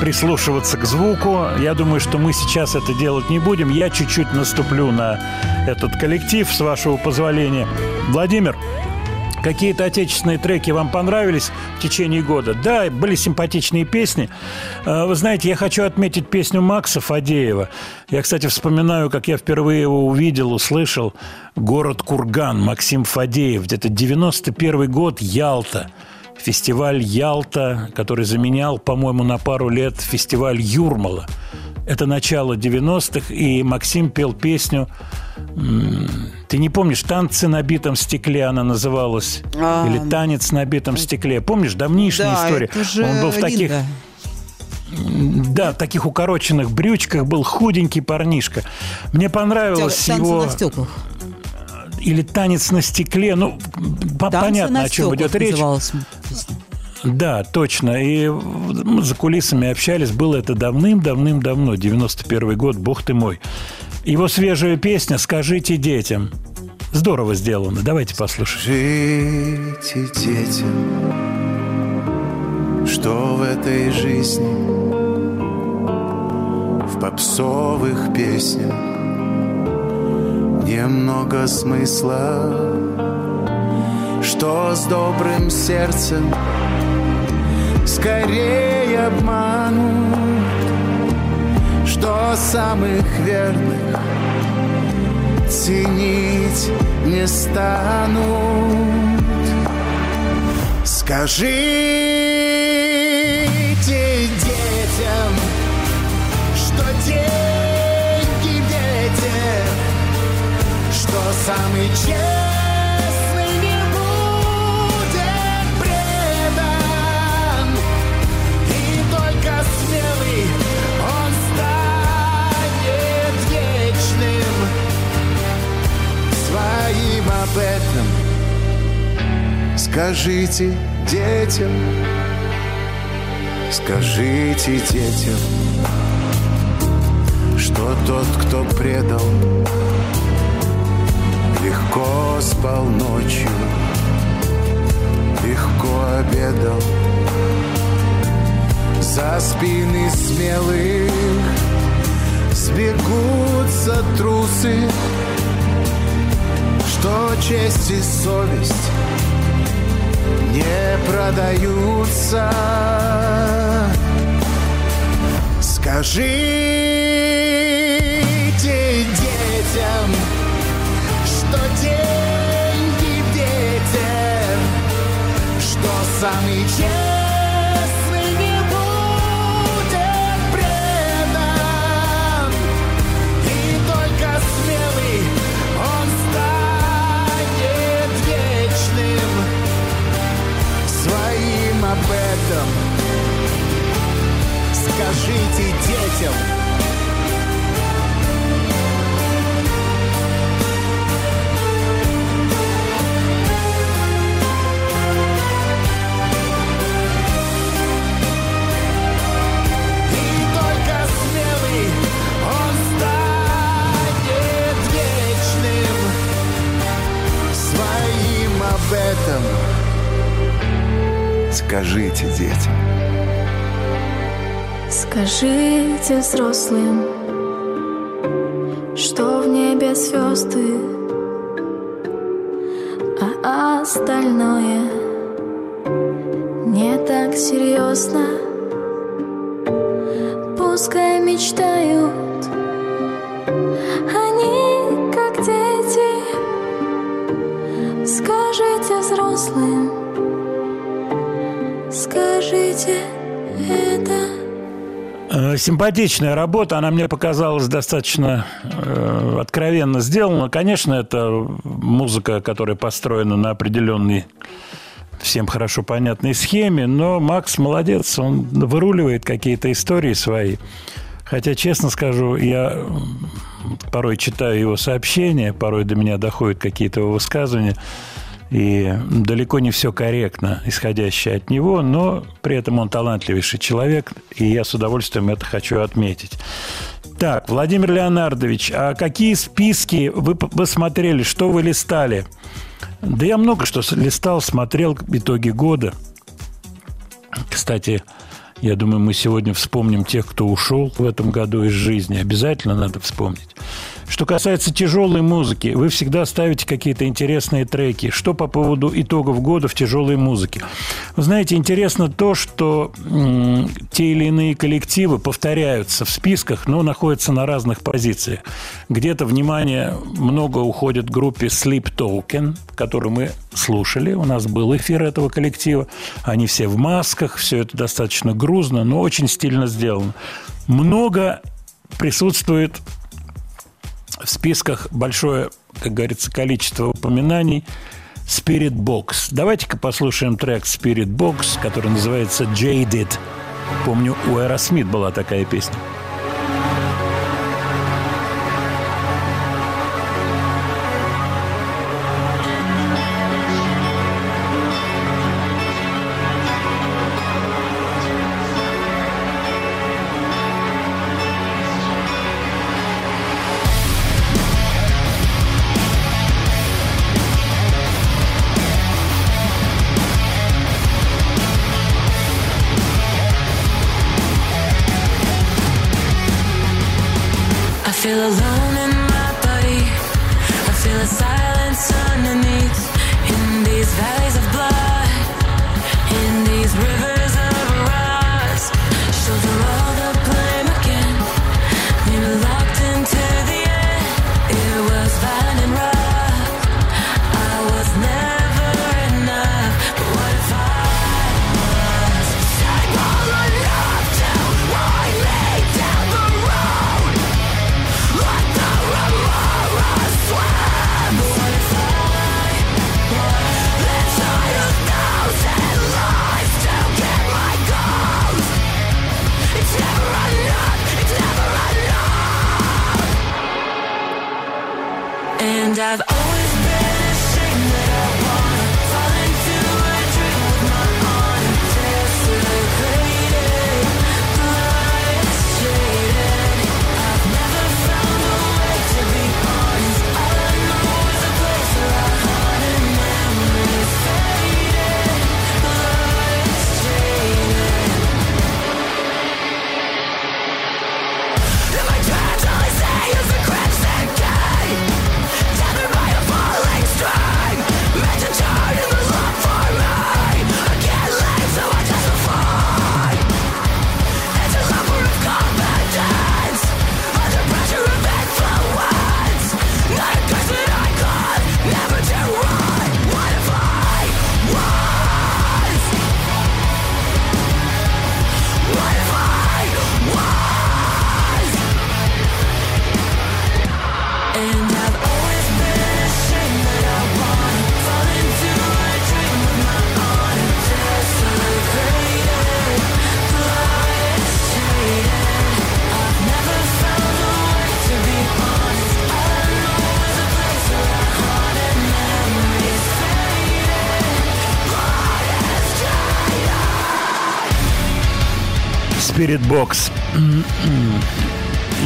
прислушиваться к звуку. Я думаю, что мы сейчас это делать не будем. Я чуть-чуть наступлю на этот коллектив, с вашего позволения. Владимир, Какие-то отечественные треки вам понравились в течение года? Да, были симпатичные песни. Э, Вы знаете, я хочу отметить песню Макса Фадеева. Я, кстати, вспоминаю, как я впервые его увидел, услышал. «Город Курган», Максим Фадеев. Где-то 91 год, Ялта. Фестиваль Ялта, который заменял, по-моему, на пару лет фестиваль Юрмала. Это начало 90-х, и Максим пел песню ты не помнишь, танцы на битом стекле она называлась? А. Или танец на битом стекле? Помнишь, давнишняя Да, история? это же Он был в таких, Линда. да, в таких укороченных брючках, был худенький парнишка. Мне понравилось Танцы его... на стеклах. Или танец на стекле. Ну, Танцы понятно, о чем идет речь. Да, точно. И мы за кулисами общались. Было это давным-давным-давно. 91 год, бог ты мой. Его свежая песня «Скажите детям». Здорово сделано. Давайте послушаем. Скажите детям, что в этой жизни в попсовых песнях немного смысла, что с добрым сердцем? Скорее обманут, что самых верных? Ценить не станут. Скажите что самый честный не будет предан, и только смелый он станет вечным. Своим об этом скажите детям, скажите детям, что тот, кто предал, легко спал ночью, легко обедал за спины смелых сбегутся трусы что честь и совесть не продаются. Скажите детям, самый честный не будет предан, и только смелый он станет вечным своим об этом. Скажите детям. Скажите детям. Скажите взрослым, что в небе звезды, а остальное не так серьезно. Пускай мечтают они, как дети. Скажите взрослым, Симпатичная работа, она мне показалась достаточно э, откровенно сделана. Конечно, это музыка, которая построена на определенной всем хорошо понятной схеме, но Макс молодец, он выруливает какие-то истории свои. Хотя, честно скажу, я порой читаю его сообщения, порой до меня доходят какие-то его высказывания, и далеко не все корректно, исходящее от него, но при этом он талантливейший человек, и я с удовольствием это хочу отметить. Так, Владимир Леонардович, а какие списки вы посмотрели, что вы листали? Да я много что листал, смотрел итоги года. Кстати, я думаю, мы сегодня вспомним тех, кто ушел в этом году из жизни. Обязательно надо вспомнить. Что касается тяжелой музыки, вы всегда ставите какие-то интересные треки. Что по поводу итогов года в тяжелой музыке? Вы знаете, интересно то, что м, те или иные коллективы повторяются в списках, но находятся на разных позициях. Где-то внимание много уходит группе Sleep Token, которую мы слушали. У нас был эфир этого коллектива. Они все в масках, все это достаточно грузно, но очень стильно сделано. Много присутствует в списках большое, как говорится, количество упоминаний Spirit Box. Давайте-ка послушаем трек Spirit Box, который называется Jaded. Помню, у Aerosmith была такая песня. Spirit Box.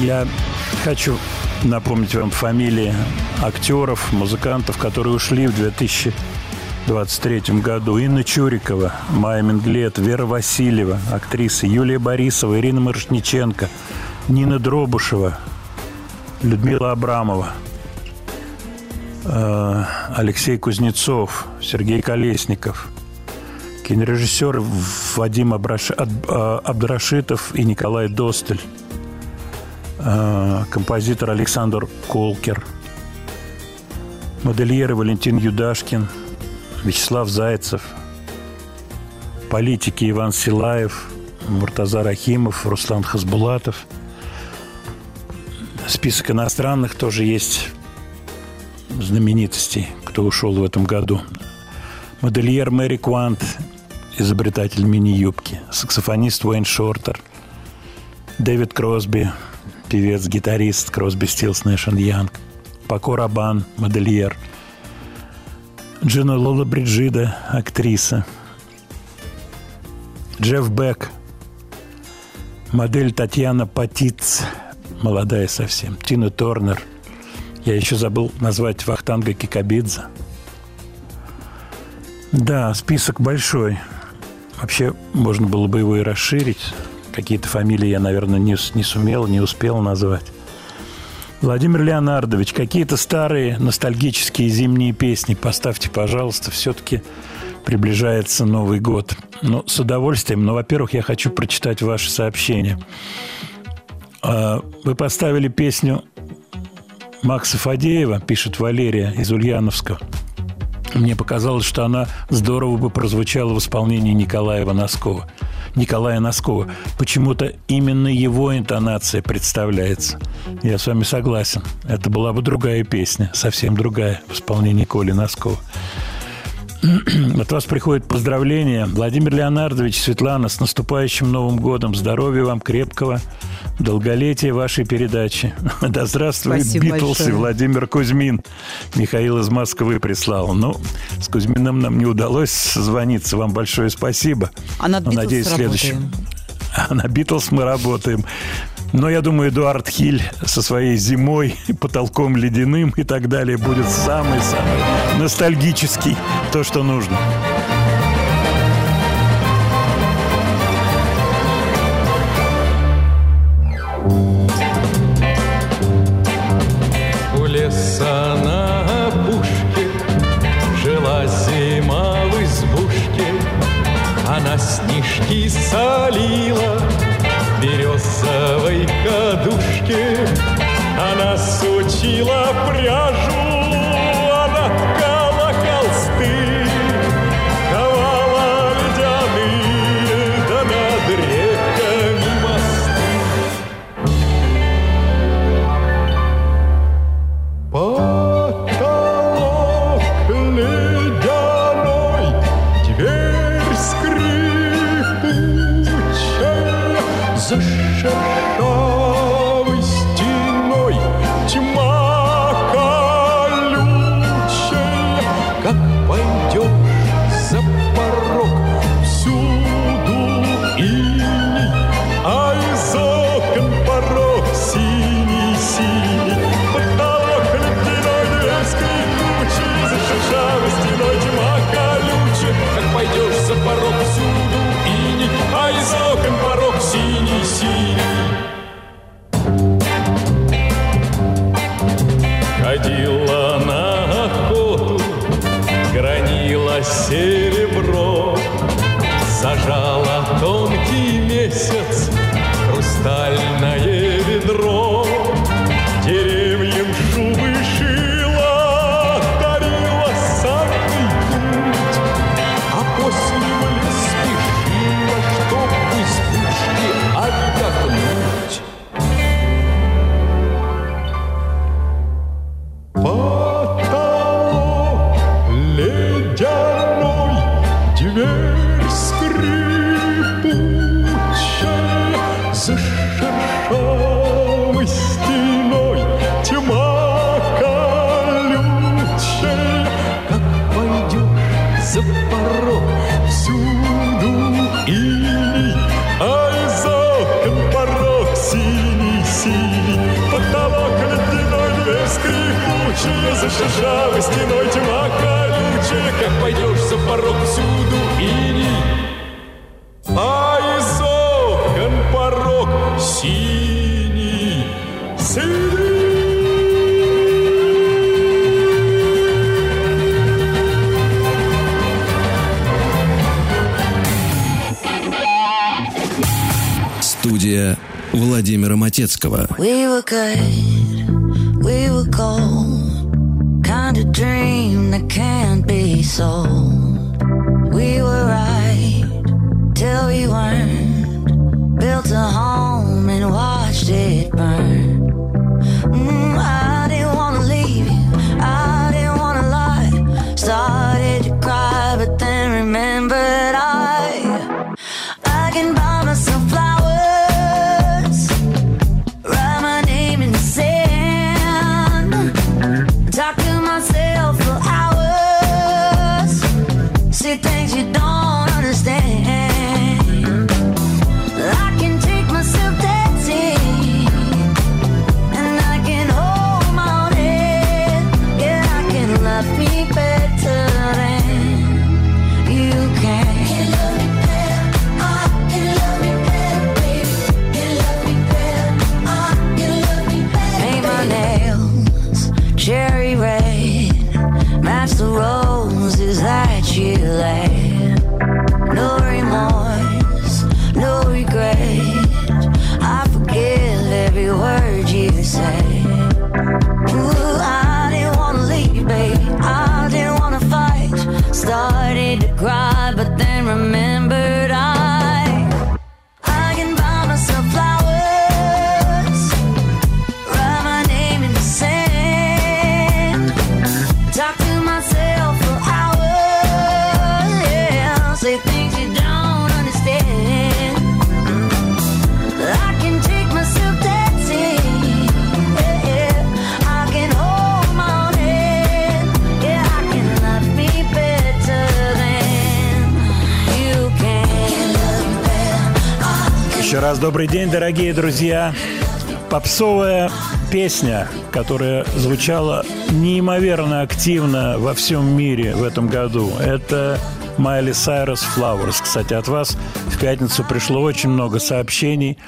Я хочу напомнить вам фамилии актеров, музыкантов, которые ушли в 2023 году. Инна Чурикова, Майя Менглет, Вера Васильева, актрисы, Юлия Борисова, Ирина Маршниченко, Нина Дробушева, Людмила Абрамова, э, Алексей Кузнецов, Сергей Колесников – кинорежиссеры Вадим а, Абдрашитов и Николай Достель, э, композитор Александр Колкер, модельеры Валентин Юдашкин, Вячеслав Зайцев, политики Иван Силаев, Муртаза Рахимов, Руслан Хасбулатов. Список иностранных тоже есть знаменитостей, кто ушел в этом году. Модельер Мэри Квант, изобретатель мини-юбки, саксофонист Уэйн Шортер, Дэвид Кросби, певец, гитарист Crosby, Stills, Nash and Young, Пако Рабан, модельер, Джина Лоллобриджида, актриса, Джефф Бек, модель Татьяна Патиц, молодая совсем. Тина Торнер. Я еще забыл назвать Вахтанга Кикабидзе. Да, список большой. Вообще, можно было бы его и расширить. Какие-то фамилии я, наверное, не, не сумел, не успел назвать. Владимир Леонардович, какие-то старые ностальгические зимние песни поставьте, пожалуйста. Все-таки приближается Новый год. Ну, с удовольствием. Но, во-первых, я хочу прочитать ваше сообщение. А, Вы поставили песню Макса Фадеева, пишет Валерия из Ульяновска. Мне показалось, что она здорово бы прозвучала в исполнении Николаева Носкова. Николая Носкова. Почему-то именно его интонация представляется. Я с вами согласен. Это была бы другая песня, совсем другая в исполнении Коли Носкова. [CLEARS THROAT] От вас приходит поздравление. Владимир Леонардович, Светлана, с наступающим Новым годом. Здоровья вам крепкого, долголетия вашей передачи. [LAUGHS] Да здравствует Спасибо Битлз и большое. Владимир Кузьмин. Михаил из Москвы прислал. Ну, с Кузьминым нам не удалось созвониться. Вам большое спасибо. А над Ну, Beatles Надеюсь, следующий. работаем. [LAUGHS] А на Битлз мы работаем. Но я думаю, Эдуард Хиль со своей зимой, потолком ледяным и так далее будет самый-самый ностальгический. То, что нужно. Chile. No раз добрый день, дорогие друзья. Попсовая песня, которая звучала неимоверно активно во всем мире в этом году. Это Майли Сайрус Flowers. Кстати, от вас в пятницу пришло очень много сообщений,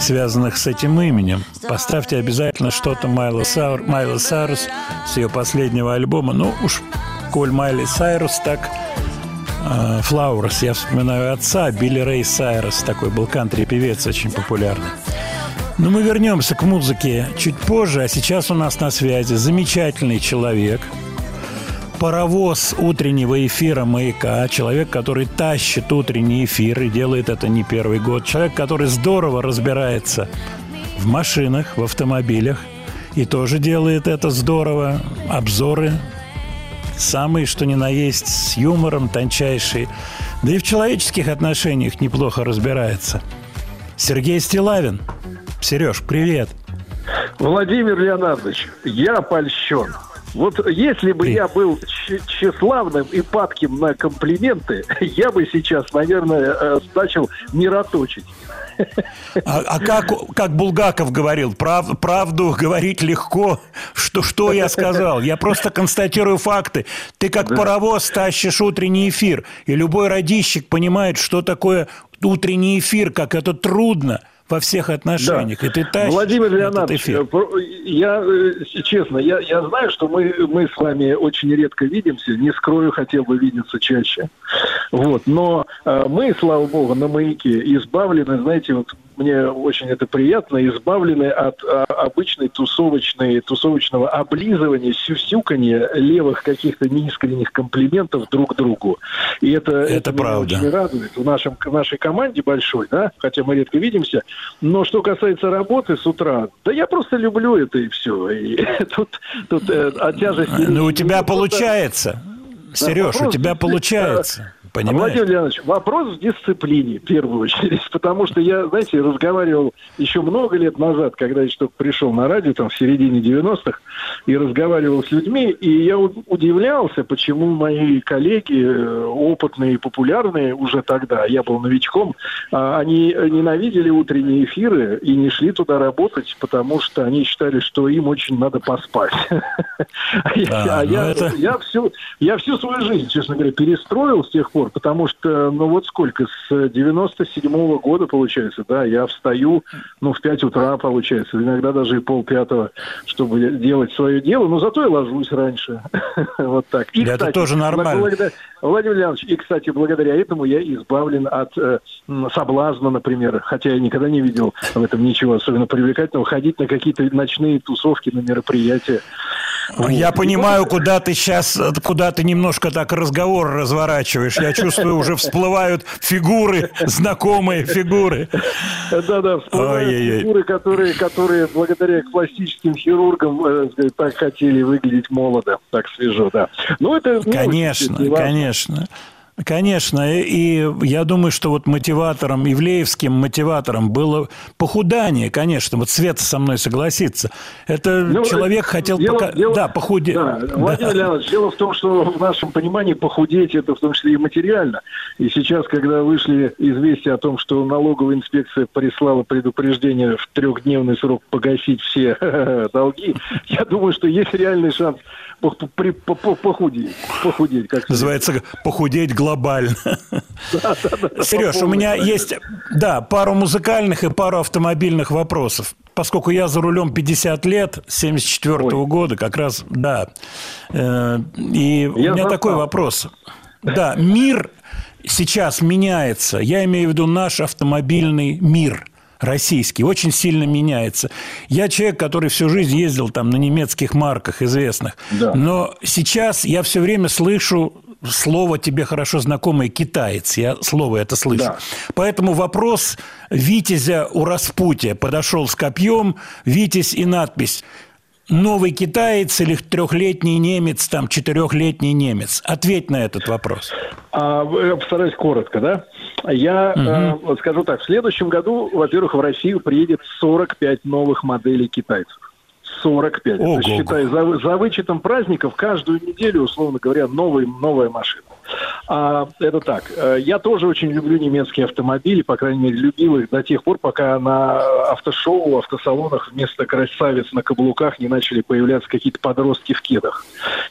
связанных с этим именем. Поставьте обязательно что-то Сайрус, Майли Сайрус с ее последнего альбома. Ну уж, коль Майли Сайрус, так э, Flowers. Я вспоминаю отца, Билли Рэй Сайрос, такой был кантри-певец, очень популярный. Но мы вернемся к музыке чуть позже, а сейчас у нас на связи замечательный человек, паровоз утреннего эфира «Маяка», человек, который тащит утренний эфир и делает это не первый год, человек, который здорово разбирается в машинах, в автомобилях и тоже делает это здорово, обзоры самые, что ни на есть, с юмором тончайший, да и в человеческих отношениях неплохо разбирается. Сергей Стилавин. Сереж, привет. Владимир Леонардович, я польщен. Вот если бы я был тщ- тщеславным и падким на комплименты, [LAUGHS] я бы сейчас, наверное, э, начал мироточить. А, а как, как Булгаков говорил, прав- правду говорить легко. Что, что я сказал? Я просто констатирую факты. Ты как паровоз тащишь утренний эфир. И любой радищик понимает, что такое утренний эфир, как это трудно во всех отношениях. И ты тащишь Владимир этот Леонардович, эфир. э, я э, честно, я, я знаю, что мы, мы с вами очень редко видимся, не скрою, хотел бы видеться чаще. Вот, но э, мы, слава богу, на маяке избавлены, знаете, вот мне очень это приятно, избавлены от а, обычной тусовочной, тусовочного облизывания, сюсюканья левых каких-то неискренних комплиментов друг другу. И это, это, меня правда. очень радует в, нашем, в нашей команде большой, да, хотя мы редко видимся. Но что касается работы с утра, да я просто люблю это и все. И [LAUGHS] тут, тут э, о тяжести... Ну, у тебя получается. Сереж, у тебя получается. Понимаешь? Владимир Леонидович, вопрос в дисциплине, в первую очередь, [LAUGHS] потому что я, знаете, разговаривал еще много лет назад, когда я только пришел на радио, там, в середине 90-х, и разговаривал с людьми, и я удивлялся, почему мои коллеги, э, опытные и популярные уже тогда, я был новичком, а, они ненавидели утренние эфиры и не шли туда работать, потому что они считали, что им очень надо поспать. [LAUGHS] А, А ну я всю свою жизнь, честно говоря, перестроил с тех пор, потому что, ну вот сколько, с 97 года, получается, да, я встаю, ну, в 5 утра, получается, иногда даже и полпятого, чтобы делать свое дело, но зато я ложусь раньше. [LAUGHS] Вот так. И, Это тоже нормально. благодаря- Владимир Леонидович, и, кстати, благодаря этому я избавлен от э, соблазна, например, хотя я никогда не видел в этом ничего особенно привлекательного, ходить на какие-то ночные тусовки, на мероприятия. Я понимаю, куда ты сейчас, куда ты немножко так разговор разворачиваешь. Я чувствую, уже всплывают фигуры, знакомые фигуры. Да-да, всплывают Ой-ой-ой. фигуры, которые, которые благодаря пластическим хирургам э, так хотели выглядеть молодо, так свежо, да. Ну, это мелочи, Конечно, конечно. Конечно, и я думаю, что вот мотиватором, ивлеевским мотиватором было похудание, конечно. Вот Света со мной согласится. Это Ну, человек хотел дело- пока... дело- Да, похудеть. [LAUGHS] Да, Владимир Леонидович, дело в том, что в нашем понимании похудеть это в том числе и материально. И сейчас, когда вышли известия о том, что налоговая инспекция прислала предупреждение в трехдневный срок погасить все [LAUGHS] долги, я думаю, что есть реальный шанс похудеть. Похудеть, как Называется похудеть глобально. [LAUGHS] Сереж, у меня есть, да, пару музыкальных и пару автомобильных вопросов. Поскольку я за рулем 50 лет, с 74 года, как раз, да. Э, И у Я меня застал. такой вопрос. [LAUGHS] Да, мир сейчас меняется. Я имею в виду наш автомобильный мир российский очень сильно меняется. Я человек, который всю жизнь ездил там на немецких марках известных. Да. Но сейчас я все время слышу слово тебе хорошо знакомое китаец. Я слово это слышу. Да. Поэтому вопрос Витязя у распутия подошел с копьем, Витязь и надпись Новый китаец или трехлетний немец, там четырехлетний немец? Ответь на этот вопрос. А, э, постараюсь коротко, да? Я э, вот скажу так, в следующем году, во-первых, в Россию приедет 45 новых моделей китайцев. 45. Ого-го. Это считай, за, за вычетом праздников каждую неделю, условно говоря, новый, новая машина. А, это так. Э, Я тоже очень люблю немецкие автомобили, по крайней мере, любил их до тех пор, пока на автошоу, автосалонах вместо красавиц на каблуках не начали появляться какие-то подростки в кедах.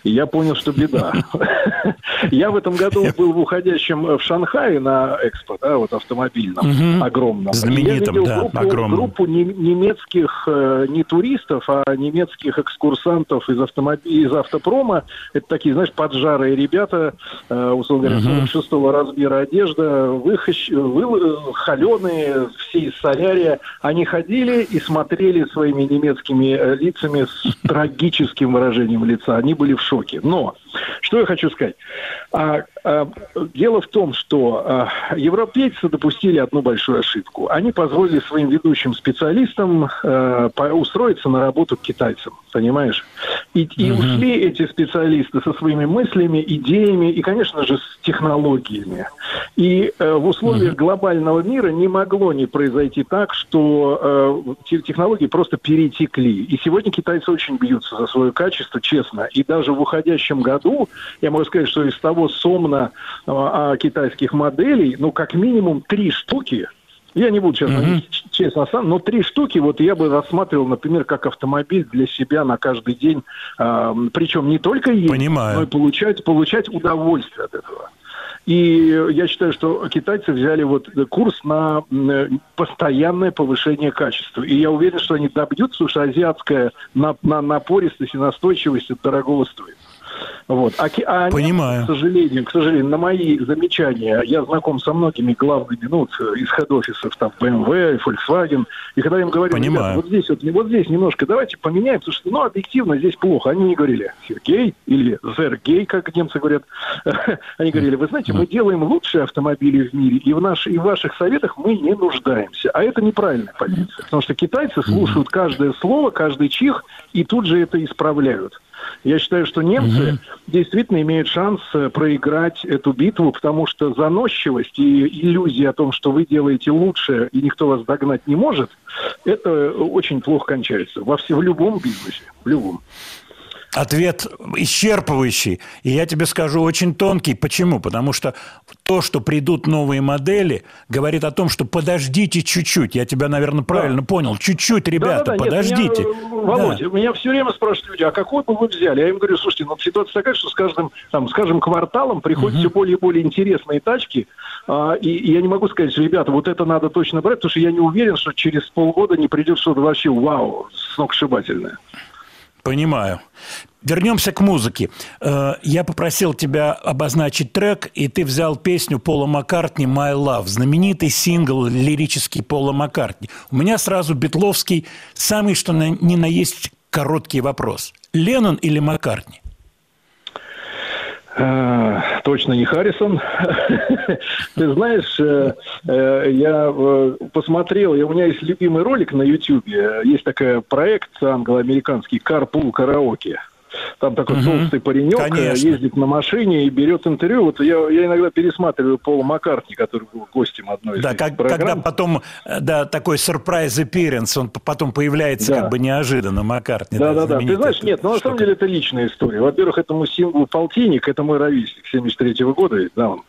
И я понял, что беда. [LAUGHS] Я в этом году был в уходящем в Шанхае на экспо, да, вот автомобильном, огромном. Знаменитом, да, группу, огромном. группу не- немецких э, не туристов, а немецких экскурсантов из, автомобилей, из автопрома. Это такие, знаешь, поджарые ребята, э, условно говоря, Мгм. 46-го размера одежда, выхощ... вы... холеные, все из солярия. Они ходили и смотрели своими немецкими э, лицами с [LAUGHS] трагическим выражением лица. Они были в шоке. Но, что я хочу сказать. А, а, дело в том, что а, европейцы допустили одну большую ошибку. Они позволили своим ведущим специалистам по- устроиться на работу к китайцам, понимаешь? И, и ушли эти специалисты со своими мыслями, идеями и, конечно же, с технологиями. И э, в условиях глобального мира не могло не произойти так, что э, те- технологии просто перетекли. И сегодня китайцы очень бьются за свое качество, честно. И даже в уходящем году, я могу сказать, что из того сомна э, а, китайских моделей, ну, как минимум три штуки, я не буду сейчас ч- честно сам, но три штуки вот я бы рассматривал, например, как автомобиль для себя на каждый день. А, причем не только ездить, Понимаю. но и получать, получать удовольствие от этого. И я считаю, что китайцы взяли вот курс на постоянное повышение качества. И я уверен, что они добьются, потому что азиатская на, на- напористость и настойчивость от дорогого стоит. Вот. А, а они, Понимаю. к сожалению, к сожалению, на мои замечания, я знаком со многими главными, ну, э, из хед-офисов, там, BMW, Volkswagen, и когда я им говорю, Понимаю. «Ребята, вот здесь вот, вот здесь немножко давайте поменяем, потому что, ну, объективно здесь плохо. Они не говорили Сергей или Зергей, как немцы говорят. [LAUGHS] Они говорили, вы знаете, мы делаем лучшие автомобили в мире, и в, наш, и в ваших советах мы не нуждаемся. А это неправильная позиция, потому что китайцы слушают каждое слово, каждый чих, и тут же это исправляют. Я считаю, что немцы действительно имеют шанс э, проиграть эту битву, потому что заносчивость и иллюзия о том, что вы делаете лучше и никто вас догнать не может, это очень плохо кончается во все, в любом бизнесе, в любом. Ответ исчерпывающий. И я тебе скажу, очень тонкий. Почему? Потому что то, что придут новые модели, говорит о том, что подождите чуть-чуть. Я тебя, наверное, правильно понял. Чуть-чуть, ребята, Да-да-да, нет, подождите. меня, э, Володь, Да. меня все время спрашивают люди, а какой бы вы взяли? Я им говорю, слушайте, ну ситуация такая, что с каждым, там, с каждым кварталом приходят все более и более интересные тачки, а, и, и я не могу сказать, что, ребята, вот это надо точно брать, потому что я не уверен, что через полгода не придет что-то вообще вау, сногсшибательное. Понимаю. Вернемся к музыке. Э, Я попросил тебя обозначить трек, и ты взял песню Пола Маккартни «My Love», знаменитый сингл лирический Пола Маккартни. У меня сразу Бетловский самый что ни на есть короткий вопрос. Леннон или Маккартни? А, Точно не Харрисон. [LAUGHS] Ты знаешь, э, э, я э, посмотрел, у меня есть любимый ролик на YouTube. Есть такой проект англо-американский «Карпул караоке». Там такой Мгм. толстый паренек э, Конечно. ездит на машине и берет интервью. Вот я, я иногда пересматриваю Пола Маккартни, который был гостем одной из Да, как- программ. когда потом, э, да, такой сюрприз appearance, он потом появляется Да. как бы неожиданно, Маккартни. Да, да, да. Ты знаменитая знаешь, нет, ну на самом деле это личная история. Во-первых, этому синглу «Полтинник», это мой ровесник 73 года, да, он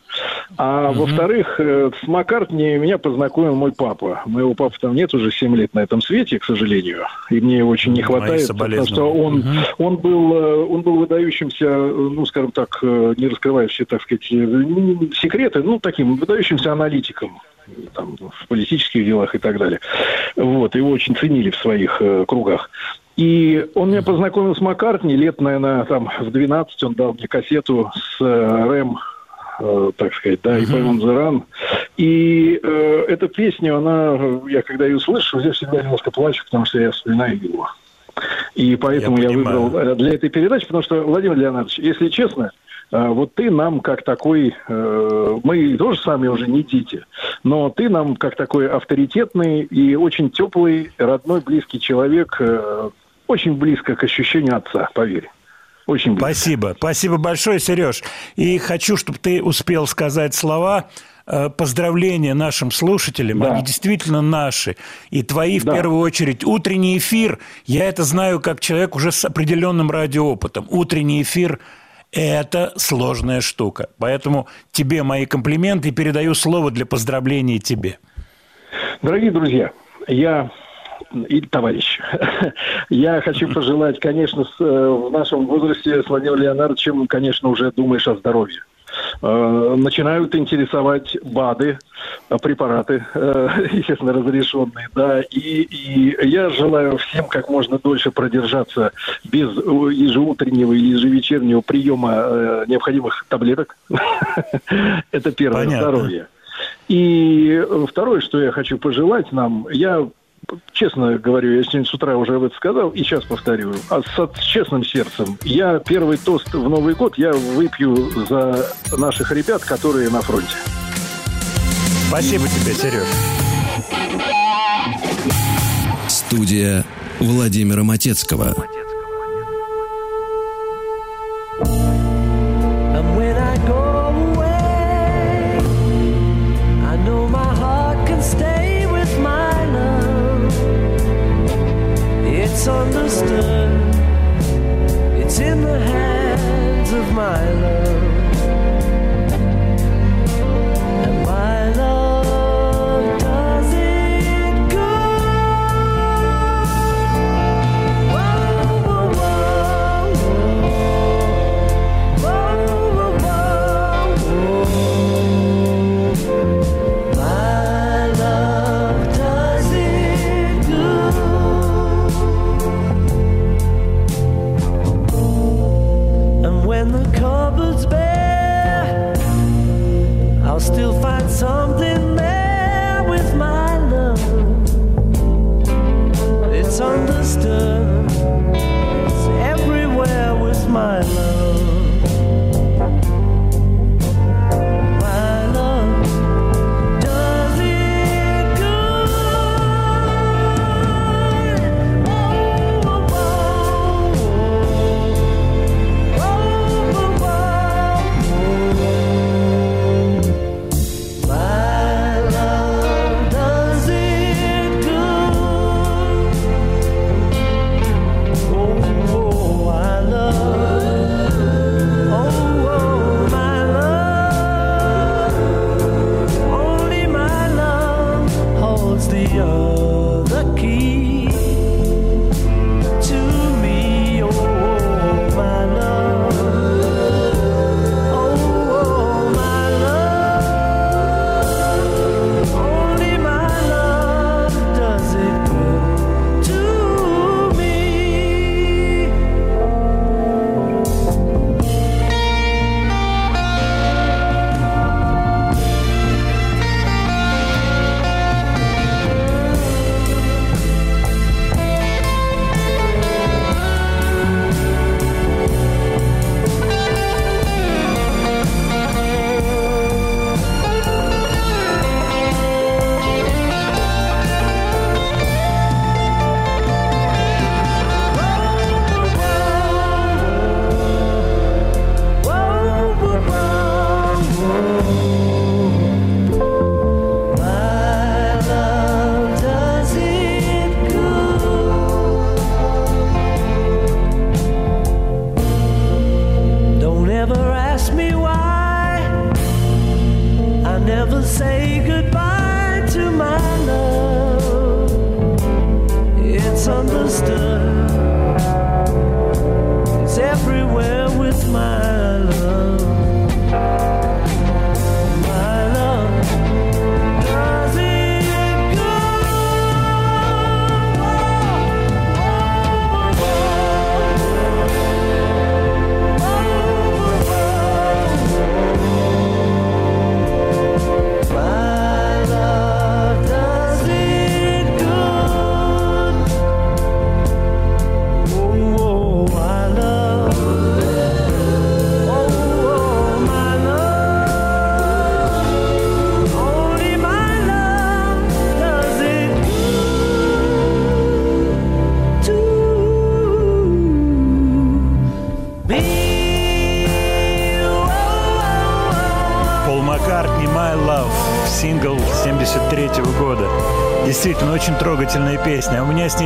А во-вторых, э, с Маккартни меня познакомил мой папа. Моего папы там нет уже 7 лет на этом свете, к сожалению. И мне его очень не хватает, потому что он, Мгм. он, был, э, он был выдающимся, э, ну, скажем так, э, не раскрывая все, так сказать, э, секреты, ну, таким выдающимся аналитиком там, в политических делах и так далее. Вот, его очень ценили в своих э, кругах. И он меня познакомил с Маккартни лет, наверное, там в 12 он дал мне кассету с э, Рэм, э, так сказать, да, и Пойман Зеран. И э, эта песня, она, э, я когда ее слышу, я всегда немножко плачу, потому что я вспоминаю его. И поэтому я, выбрал э, для этой передачи, потому что, Владимир Леонардович, если честно, вот ты нам как такой, мы тоже сами уже не дети, но ты нам как такой авторитетный и очень теплый, родной, близкий человек, очень близко к ощущению отца, поверь. Очень близко. Спасибо. Спасибо большое, Сереж. И хочу, чтобы ты успел сказать слова э, поздравления нашим слушателям. Да. Они действительно наши. И твои, в Да. первую очередь. Утренний эфир, я это знаю как человек уже с определенным радиоопытом. Утренний эфир – это сложная штука. Поэтому тебе мои комплименты и передаю слово для поздравления тебе. Дорогие друзья, я и товарищ, [LAUGHS] я хочу пожелать, конечно, с, э, в нашем возрасте с Владимиром Леонардовичем, конечно, уже думаешь о здоровье. Э, Начинают интересовать БАДы, препараты, э, [LAUGHS] естественно, разрешенные, да, и, и я желаю всем как можно дольше продержаться без ежеутреннего или ежевечернего приема необходимых таблеток. [LAUGHS] Это первое, здоровье. И второе, что я хочу пожелать нам, я честно говорю, я сегодня с утра уже об этом сказал, и сейчас повторю, а с, с честным сердцем, я первый тост в Новый год я выпью за наших ребят, которые на фронте. Спасибо тебе, Сереж. Студия Владимира Матецкого.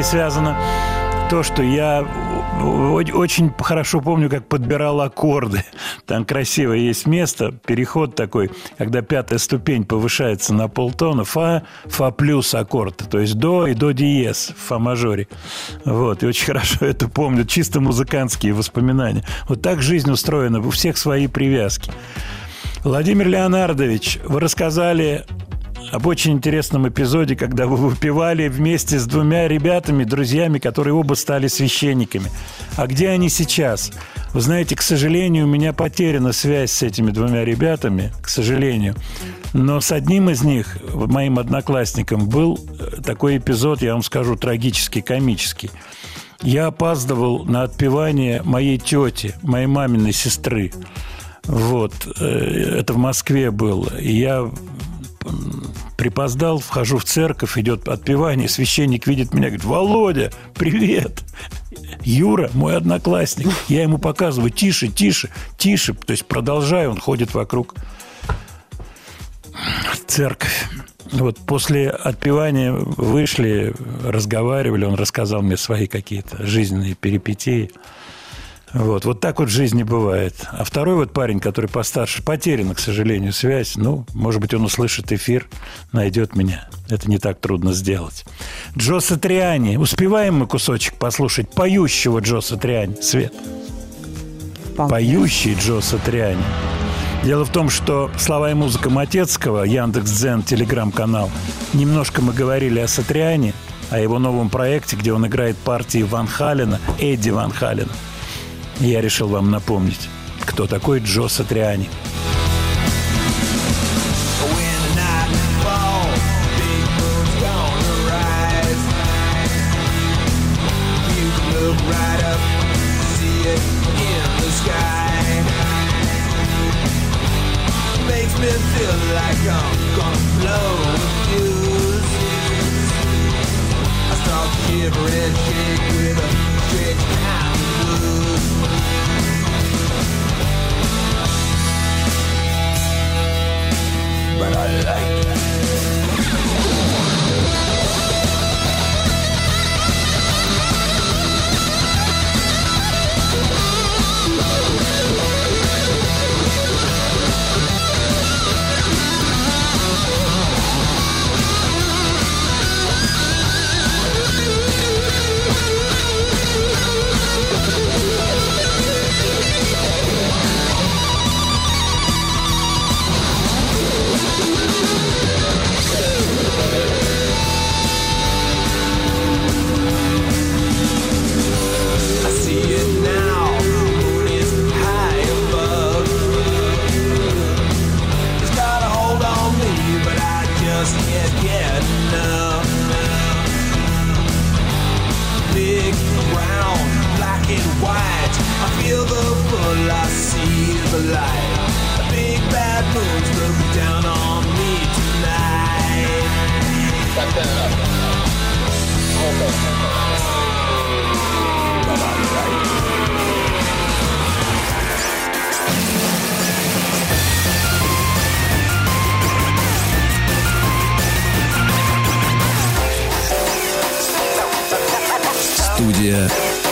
Ней связано то, что я очень хорошо помню, как подбирал аккорды. Там красиво есть место, переход такой, когда пятая ступень повышается на полтона, фа, фа плюс аккорд, то есть до и до диез фа мажоре. Вот, и очень [LAUGHS] хорошо это помню, чисто музыкантские воспоминания. Вот так жизнь устроена, у всех свои привязки. Владимир Леонардович, вы рассказали об очень интересном эпизоде, когда вы выпивали вместе с двумя ребятами, друзьями, которые оба стали священниками. А где они сейчас? Вы знаете, к сожалению, у меня потеряна связь с этими двумя ребятами, к сожалению. Но с одним из них, моим одноклассником, был э, такой эпизод, я вам скажу, трагический, комический. Я опаздывал на отпевание моей тети, моей маминой сестры. Вот. э, Это в Москве было. И я припоздал, вхожу в церковь, идет отпевание, священник видит меня, говорит, Володя, привет. Юра, мой одноклассник. Я ему показываю, тише, тише, тише. То есть продолжаю, он ходит вокруг церковь. Вот после отпевания вышли, разговаривали, он рассказал мне свои какие-то жизненные перипетии. Вот, вот так вот в жизни бывает. А второй вот парень, который постарше, потеряна, к сожалению, связь. Ну, может быть, он услышит эфир, найдет меня. Это не так трудно сделать. Джо Сатриани. Успеваем мы кусочек послушать поющего Джо Сатриани? Свет. Поющий Джо Сатриани. Дело в том, что слова и музыка Матецкого, Яндекс.Дзен, телеграм-канал, немножко мы говорили о Сатриане, о его новом проекте, где он играет партии Ван Халена, Эдди Ван Халена. Я решил вам напомнить, кто такой Джо Сатриани. Start to But I like it.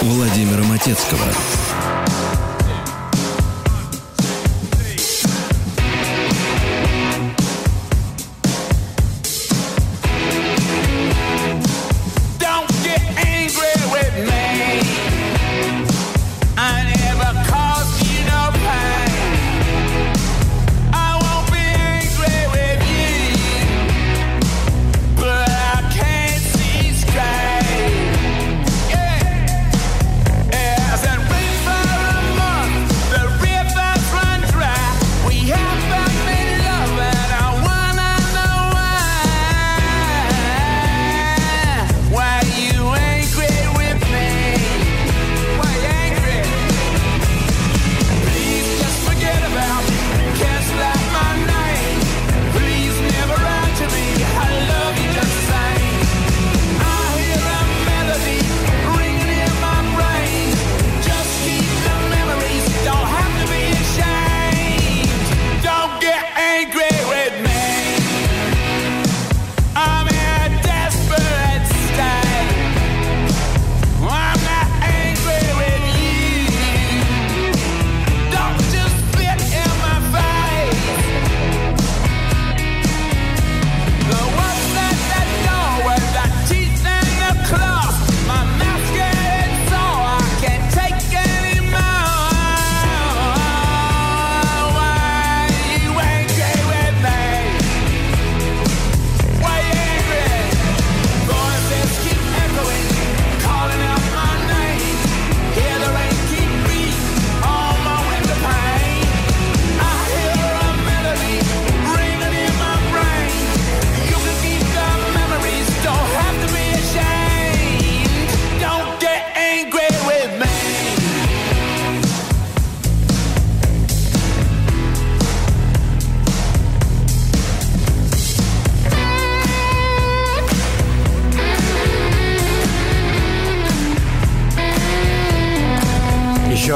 Владимира Матецкого.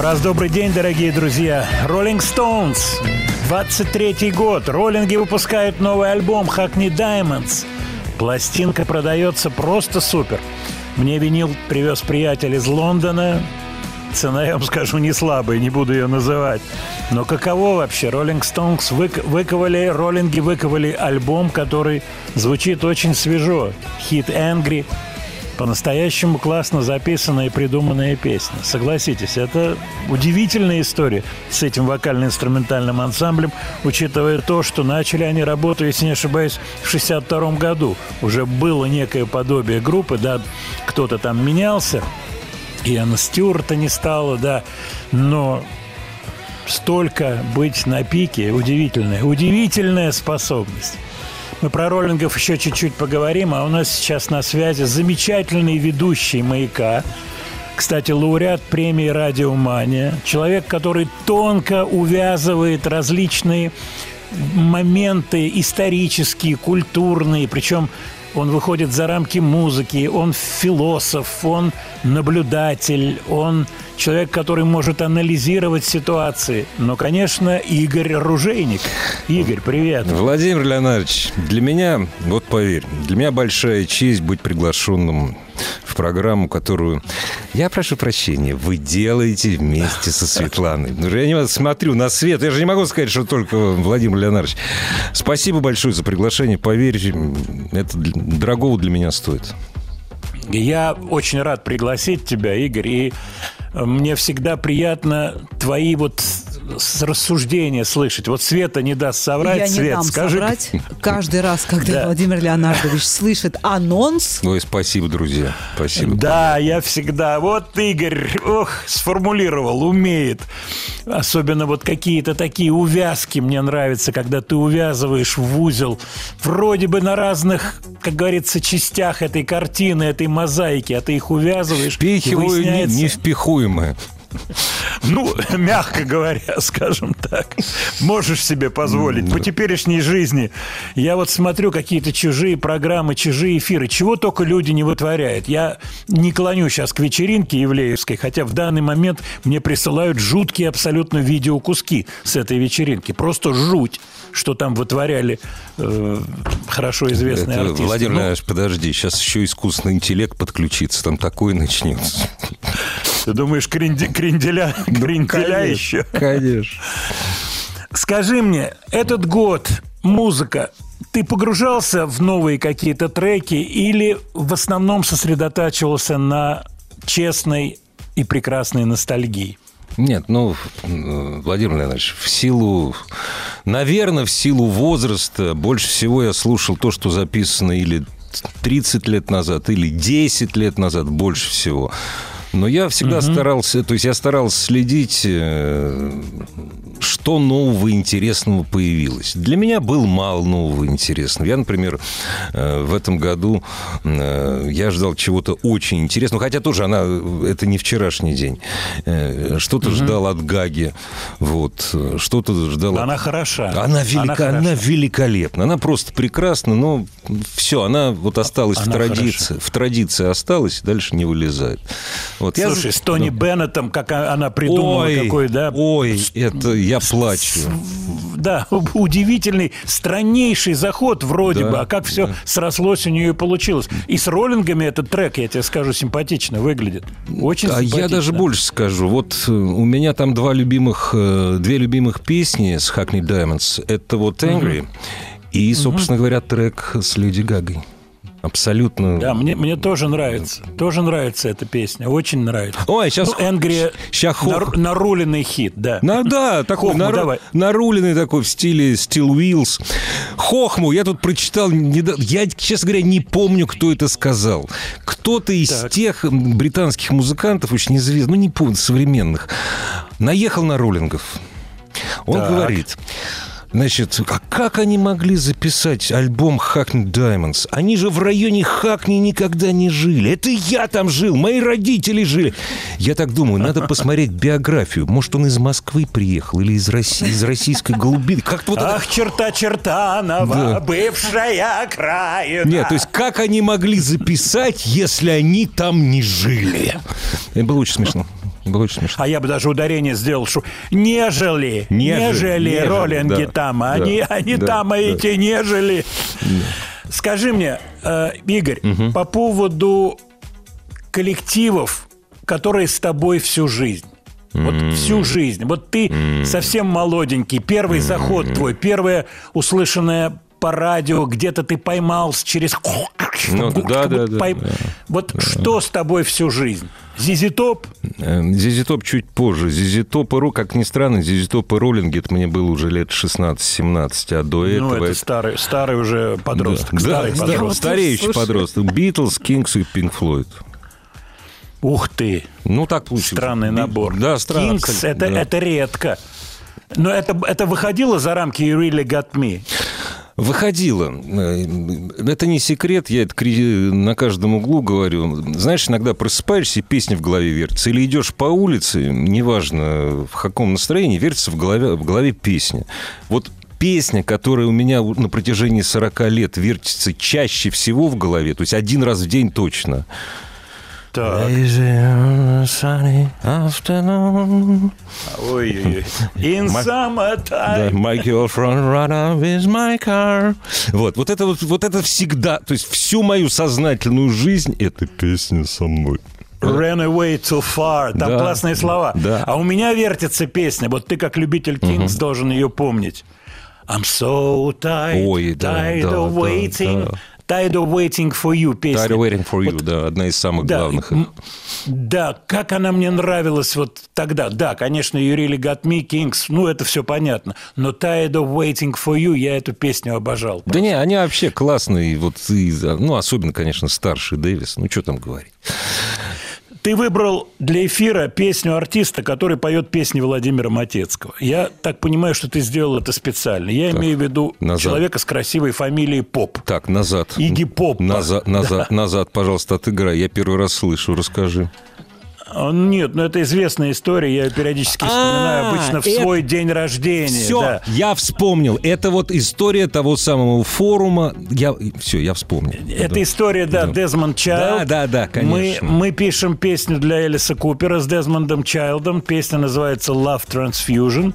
Раз добрый день, дорогие друзья. Rolling Stones. 23-й год. Роллинги выпускают новый альбом Hackney Diamonds. Пластинка продается просто супер. Мне винил привез приятель из Лондона. Цена, я вам скажу, не слабая, не буду ее называть. Но каково вообще? Rolling Stones вык- выковали, роллинги выковали альбом, который звучит очень свежо. Хит Angry. По-настоящему классно записанная и придуманная песня. Согласитесь, это удивительная история с этим вокально-инструментальным ансамблем, учитывая то, что начали они работу, если не ошибаюсь, в 62 году. Уже было некое подобие группы, да, кто-то там менялся, и Анна Стюарта не стало, да, но столько быть на пике, удивительная, удивительная способность. Мы про роллингов еще чуть-чуть поговорим, а у нас сейчас на связи замечательный ведущий «Маяка», кстати, лауреат премии «Радиомания», человек, который тонко увязывает различные моменты исторические, культурные, причем он выходит за рамки музыки, он философ, он наблюдатель, он человек, который может анализировать ситуации. Но, конечно, Игорь Ружейник. Игорь, привет. Владимир Леонардович, для меня, вот поверь, для меня большая честь быть приглашенным в программу, которую, я прошу прощения, вы делаете вместе со Светланой. Ну, Я не смотрю на свет, я же не могу сказать, что только Владимир Леонардович. Спасибо большое за приглашение, поверьте, это дорогого для меня стоит. Я очень рад пригласить тебя, Игорь, и мне всегда приятно твои вот рассуждения слышать. Вот Света не даст соврать. Я не Свет, дам скажи. соврать. [LAUGHS] Каждый раз, когда Да. Владимир Леонардович слышит анонс, Ой, спасибо, друзья, спасибо. Да, я всегда. Вот Игорь, ох, сформулировал, умеет. Особенно вот какие-то такие увязки мне нравятся, когда ты увязываешь в узел вроде бы на разных, как говорится, частях этой картины, этой мозаики, а ты их увязываешь. Впихиваю не- выясняется- невпихуемое. Ну, [LAUGHS] мягко говоря, [LAUGHS] скажем так, можешь себе позволить. По теперешней жизни я вот смотрю какие-то чужие программы, чужие эфиры, чего только люди не вытворяют. Я не клоню сейчас к вечеринке Евлеевской, хотя в данный момент мне присылают жуткие абсолютно видеокуски с этой вечеринки. Просто жуть, что там вытворяли э, хорошо известные Это, артисты. Владимир Ну, Леонидович, подожди, сейчас еще искусственный интеллект подключится, там такое начнется. ты думаешь, кренде- кренделя, кренделя еще? Конечно. Скажи мне, этот год музыка, ты погружался в новые какие-то треки или в основном сосредотачивался на честной и прекрасной ностальгии? Нет, ну, Владимир Леонидович, в силу, наверное, в силу возраста больше всего я слушал то, что записано или 30 лет назад, или 10 лет назад, больше всего. Но я всегда старался, то есть я старался следить, э, что нового интересного появилось. Для меня был мало нового интересного. Я, например, э, в этом году э, я ждал чего-то очень интересного, хотя тоже она, это не вчерашний день. Что-то ждал от Гаги, вот, что-то ждал от Она хороша. она, велика, она, хороша. великолепна. Она просто прекрасна, но все, она вот осталась в Она традиции. В традиции осталась, дальше не вылезает. Вот я- Слушай, с Тони Беннетом, как она придумала, Ой, какой, да? ой, это я плачу. Да, [LAUGHS] удивительный, страннейший заход вроде Да, бы, а как все срослось у нее и получилось. И с роллингами этот трек, я тебе скажу, симпатично выглядит. Очень А я даже больше скажу. Вот э, у меня там два любимых, э, две любимых песни с Hackney Diamonds. Это вот Angry и, собственно говоря, трек с Леди Гагой. Абсолютно. Да, мне, мне тоже нравится. Тоже нравится эта песня. Очень нравится. Ой, сейчас... Ну, Энгри ща хох- нар- наруленный хит, да. Ну да, такой Хохму нару- давай. наруленный такой в стиле Steel Wheels. Хохму, я тут прочитал, недо- я, честно говоря, не помню, кто это сказал. Кто-то из Так. тех британских музыкантов, очень известных, ну не помню, современных, наехал на роллингов. Он Так. говорит, Значит, а как они могли записать альбом Hackney Diamonds? Они же в районе Хакни никогда не жили. Это я там жил, мои родители жили. Я так думаю, надо посмотреть [LAUGHS] биографию. Может, он из Москвы приехал или из России, из российской глубины. Как-то вот Ах, черта Чертанова, Да. бывшая краина. Нет, то есть как они могли записать, если они там не жили? Это было очень смешно. Было очень смешно. А я бы даже ударение сделал, что нежели, Нежели, нежели, роллинги да, там, да, они, они да, там, а да. эти нежели. Скажи мне, э, Игорь, по поводу коллективов, которые с тобой всю жизнь. Вот всю жизнь. Вот ты совсем молоденький, первый заход твой, первое услышанное по радио, где-то ты поймался через... Ну, да, да, да, Пойм- да. Вот что с тобой всю жизнь? Зизи Топ? Э, Зизи Топ чуть позже. Зизи Топ и как ни странно, Зизи Топ и роллинги, это мне было уже лет 16-17, а до Ну, этого... это старый, старый уже подросток. Да, старый да, подросток. стареющий подросток. Битлз, Кингс и Пинк Флойд. Ух ты. Ну, так получилось. Странный набор. Да, странно. Кингс, это, да. это редко. Но это, это выходило за рамки You Really Got Me? Выходило. Э, Это не секрет, я это на каждом углу говорю. Знаешь, иногда просыпаешься, и песня в голове вертится. Или идешь по улице, неважно в каком настроении, вертится в голове, в голове песня. Вот песня, которая у меня на протяжении 40 лет вертится чаще всего в голове, то есть один раз в день точно. Так. Ой-ой-ой. In Да, summertime. my girlfriend run out with my car. Вот, вот это вот, вот это всегда, то есть всю мою сознательную жизнь эта песня со мной. Ran away too far. Там Да. классные слова. Да. А у меня вертится песня. Вот ты, как любитель Кингс, должен ее помнить. I'm so tired, Ой, да, tired да, of да, waiting, да. Tired of waiting for you песня. Tired of waiting for you, да, одна из самых Да, главных. Да, как она мне нравилась вот тогда. Да, конечно, You Really Got Me, Kings, ну, это все понятно. Но Tired of Waiting for You, я эту песню обожал. Да не, они вообще классные, вот, и, ну, особенно, конечно, старший Дэвис, ну, что там говорить. Ты выбрал для эфира песню артиста, который поет песни Владимира Матецкого. Я так понимаю, что ты сделал это специально. Я имею в виду назад. человека с красивой фамилией Поп. Так, назад. Иги Поп. Назад, [LAUGHS] назад, назад, пожалуйста, отыграй. Я первый раз слышу, расскажи. А, Нет, ну это известная история, я ее периодически вспоминаю, А, обычно в свой день рождения. Все, я вспомнил. Это вот история того самого форума. Я, все, я вспомнил. Это история, да, Дезмонд Чайлд. Да, да, да, конечно. Мы, мы пишем песню для Элиса Купера с Дезмондом Чайлдом. Песня называется Love Transfusion.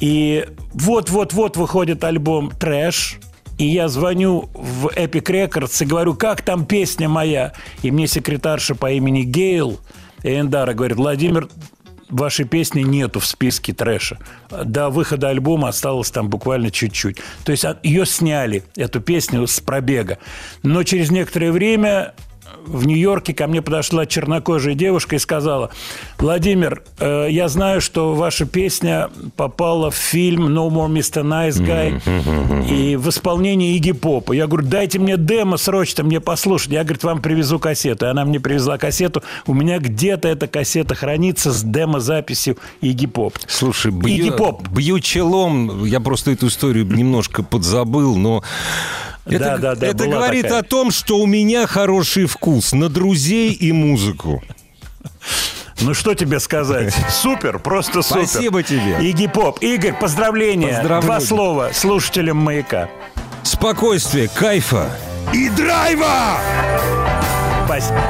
И вот-вот-вот выходит альбом «Трэш». И я звоню в Epic Records и говорю, как там песня моя? И мне секретарша по имени Гейл Эндара говорит, Владимир, вашей песни нету в списке трэша. До выхода альбома осталось там буквально чуть-чуть. То есть от- ее сняли, эту песню, с пробега. Но через некоторое время в Нью-Йорке ко мне подошла чернокожая девушка и сказала, Владимир, э, я знаю, что ваша песня попала в фильм «No More Mr. Nice Guy» и в исполнении Игги Попа. Я говорю, дайте мне демо срочно мне послушать. Я, говорит, вам привезу кассету. И она мне привезла кассету. У меня где-то эта кассета хранится с демо-записью Игги Поп. Слушай, Игги бью, Поп. бью челом. Я просто эту историю немножко подзабыл, но... Это, Да, да, да, это говорит такая. о том, что у меня хороший вкус на друзей и музыку. Ну, что тебе сказать? Супер, просто супер. Спасибо тебе. Игги Поп. Игорь, поздравления. Поздравляю. Два слова слушателям «Маяка». Спокойствие, кайфа и драйва! Спасибо.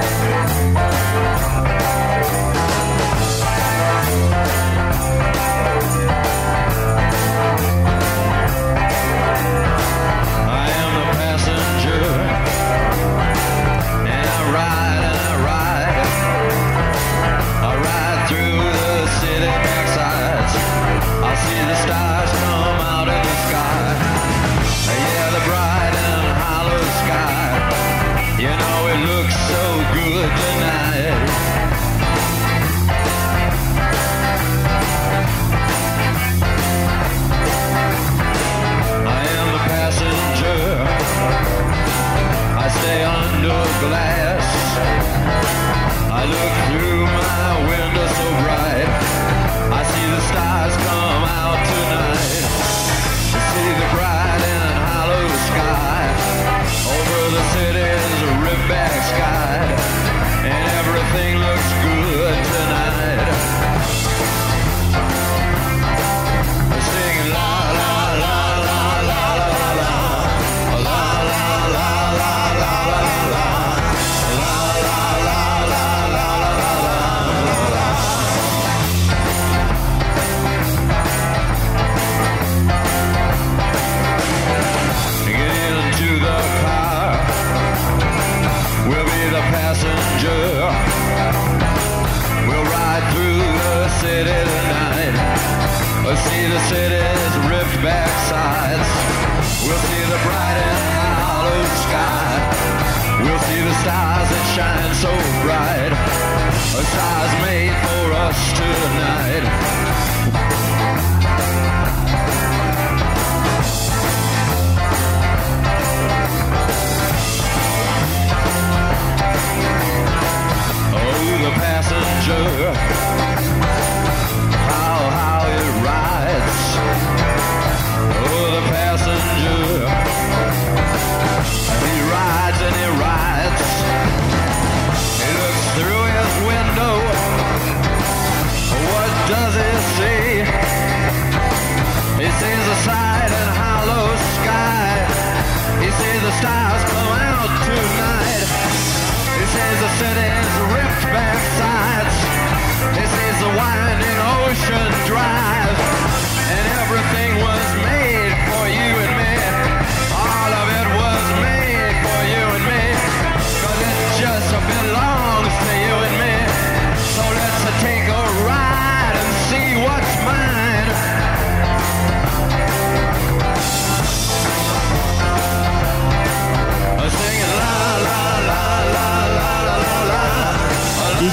We'll see the bright and hollow sky. We'll see the stars that shine so bright. A stars made for us tonight. Oh, the passenger. City's ripped back sides. He sees the winding ocean drive. And everything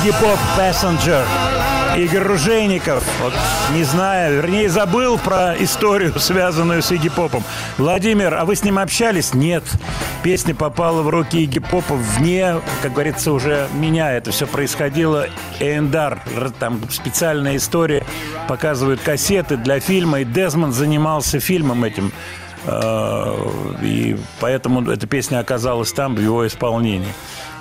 Игги Поп Passenger. Игорь Ружейников. Вот, не знаю, вернее, забыл про историю, [LAUGHS] связанную с Игги Попом. Владимир, а вы с ним общались? Нет. Песня попала в руки Игги Попа вне, как говорится, уже меня это все происходило. Эндар, там специальная история, показывают кассеты для фильма, и Дезмонд занимался фильмом этим. Э, И поэтому эта песня оказалась там в его исполнении.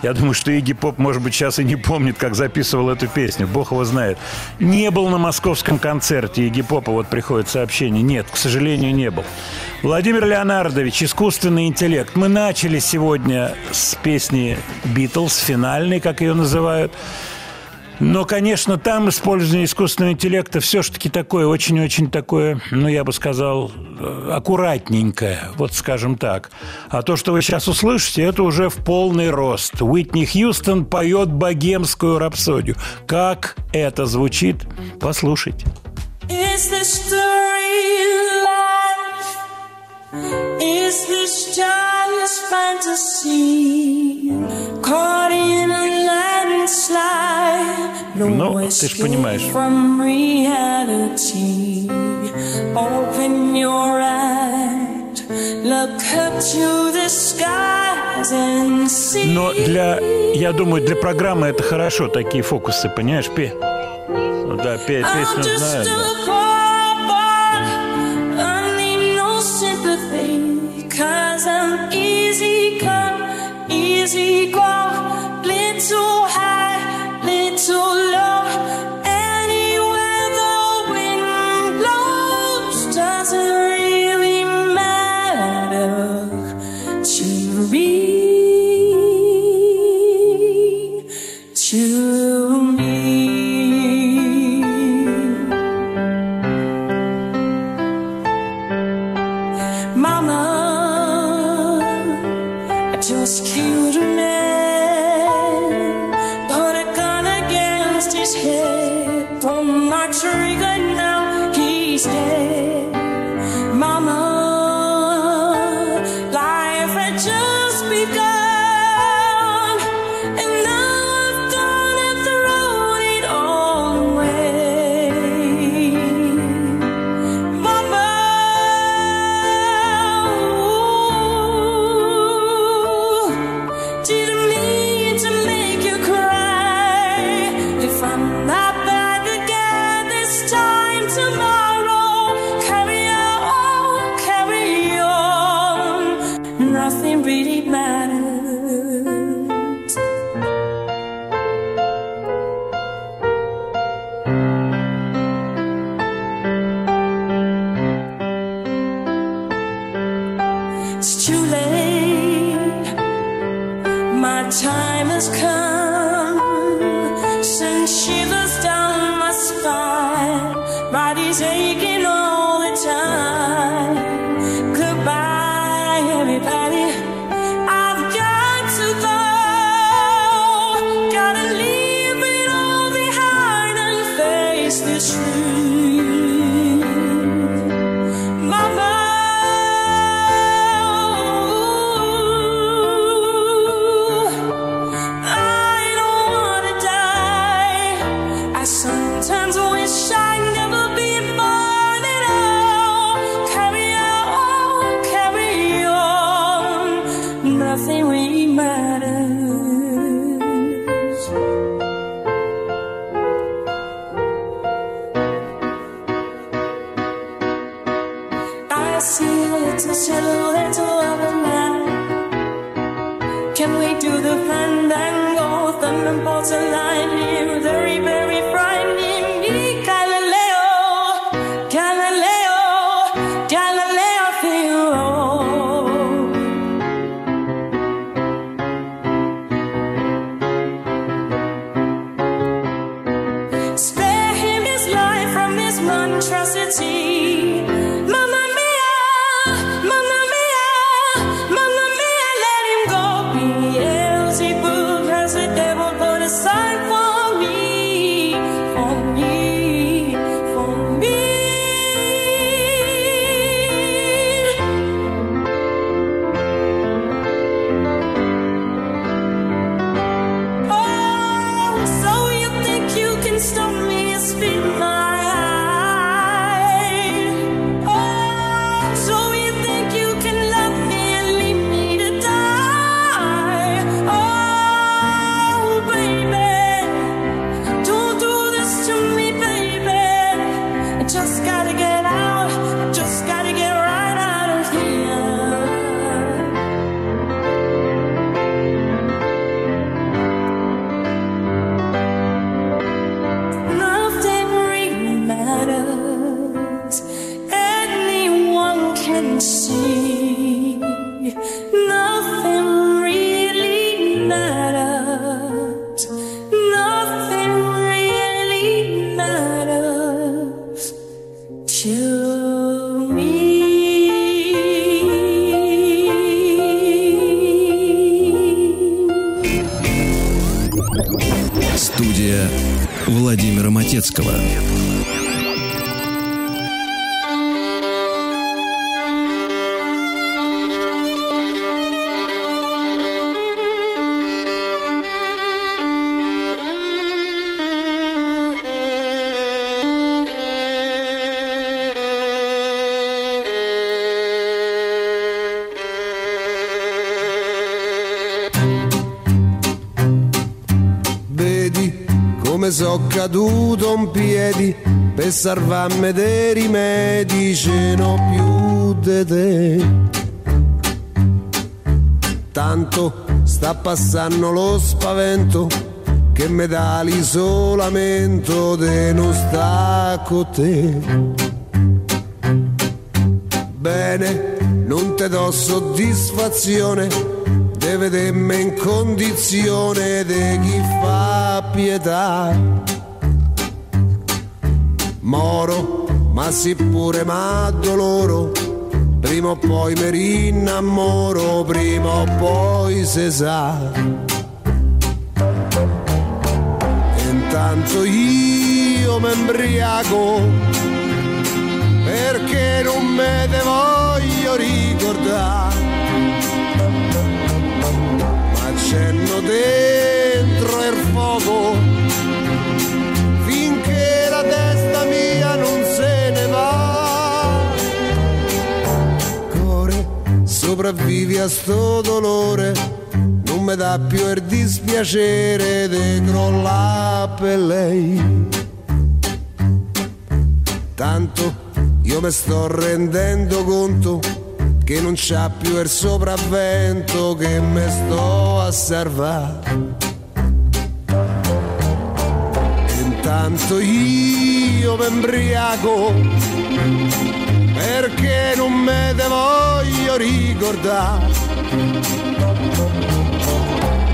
Я думаю, что Игги Поп, может быть, сейчас и не помнит, как записывал эту песню. Бог его знает. Не был на московском концерте Игги Попа, вот приходит сообщение. Нет, к сожалению, не был. Владимир Леонардович, искусственный интеллект. Мы начали сегодня с песни «Битлз», финальной, как ее называют. Но, конечно, там использование искусственного интеллекта все-таки такое, очень-очень такое, ну, я бы сказал, э, аккуратненькое, вот скажем так. А то, что вы сейчас услышите, это уже в полный рост. Уитни Хьюстон поет богемскую рапсодию. Как это звучит? Послушайте. Is this the life? Is this just fantasy? Caught in a landslide. No Ну, ты ж понимаешь. escape from reality. Open your eyes. Look up to the skies and see. Но для, я думаю, для программы это хорошо, такие фокусы, понимаешь? Пе... Ну Да, пе- I'm песню знаю. да. Easy come, easy go. Little high, little low. Владимира so caduto in piedi per salvarmi dei rimedi, ce n'ho più di te. Tanto sta passando lo spavento che mi dà l'isolamento de non sta con te. Bene, non te do soddisfazione de vedermi in condizione di chi fa pietà. Moro, ma sì pure ma doloro, prima o poi mi rinnamoro, prima o poi se sa. E intanto io mi embriaco perché non me ne voglio ricordare. Ma accenno dentro il fuoco finché la testa mia non se ne va. Core, sopravvivi a sto dolore, non mi dà più il dispiacere di crollare per lei. Tanto io mi sto rendendo conto che non c'ha più il sopravvento che mi sto a salvare. Intanto io mi embriaco perché non me ne voglio ricordare.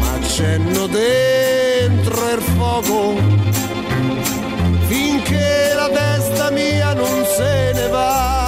Ma accenno dentro il fuoco finché la testa mia non se ne va.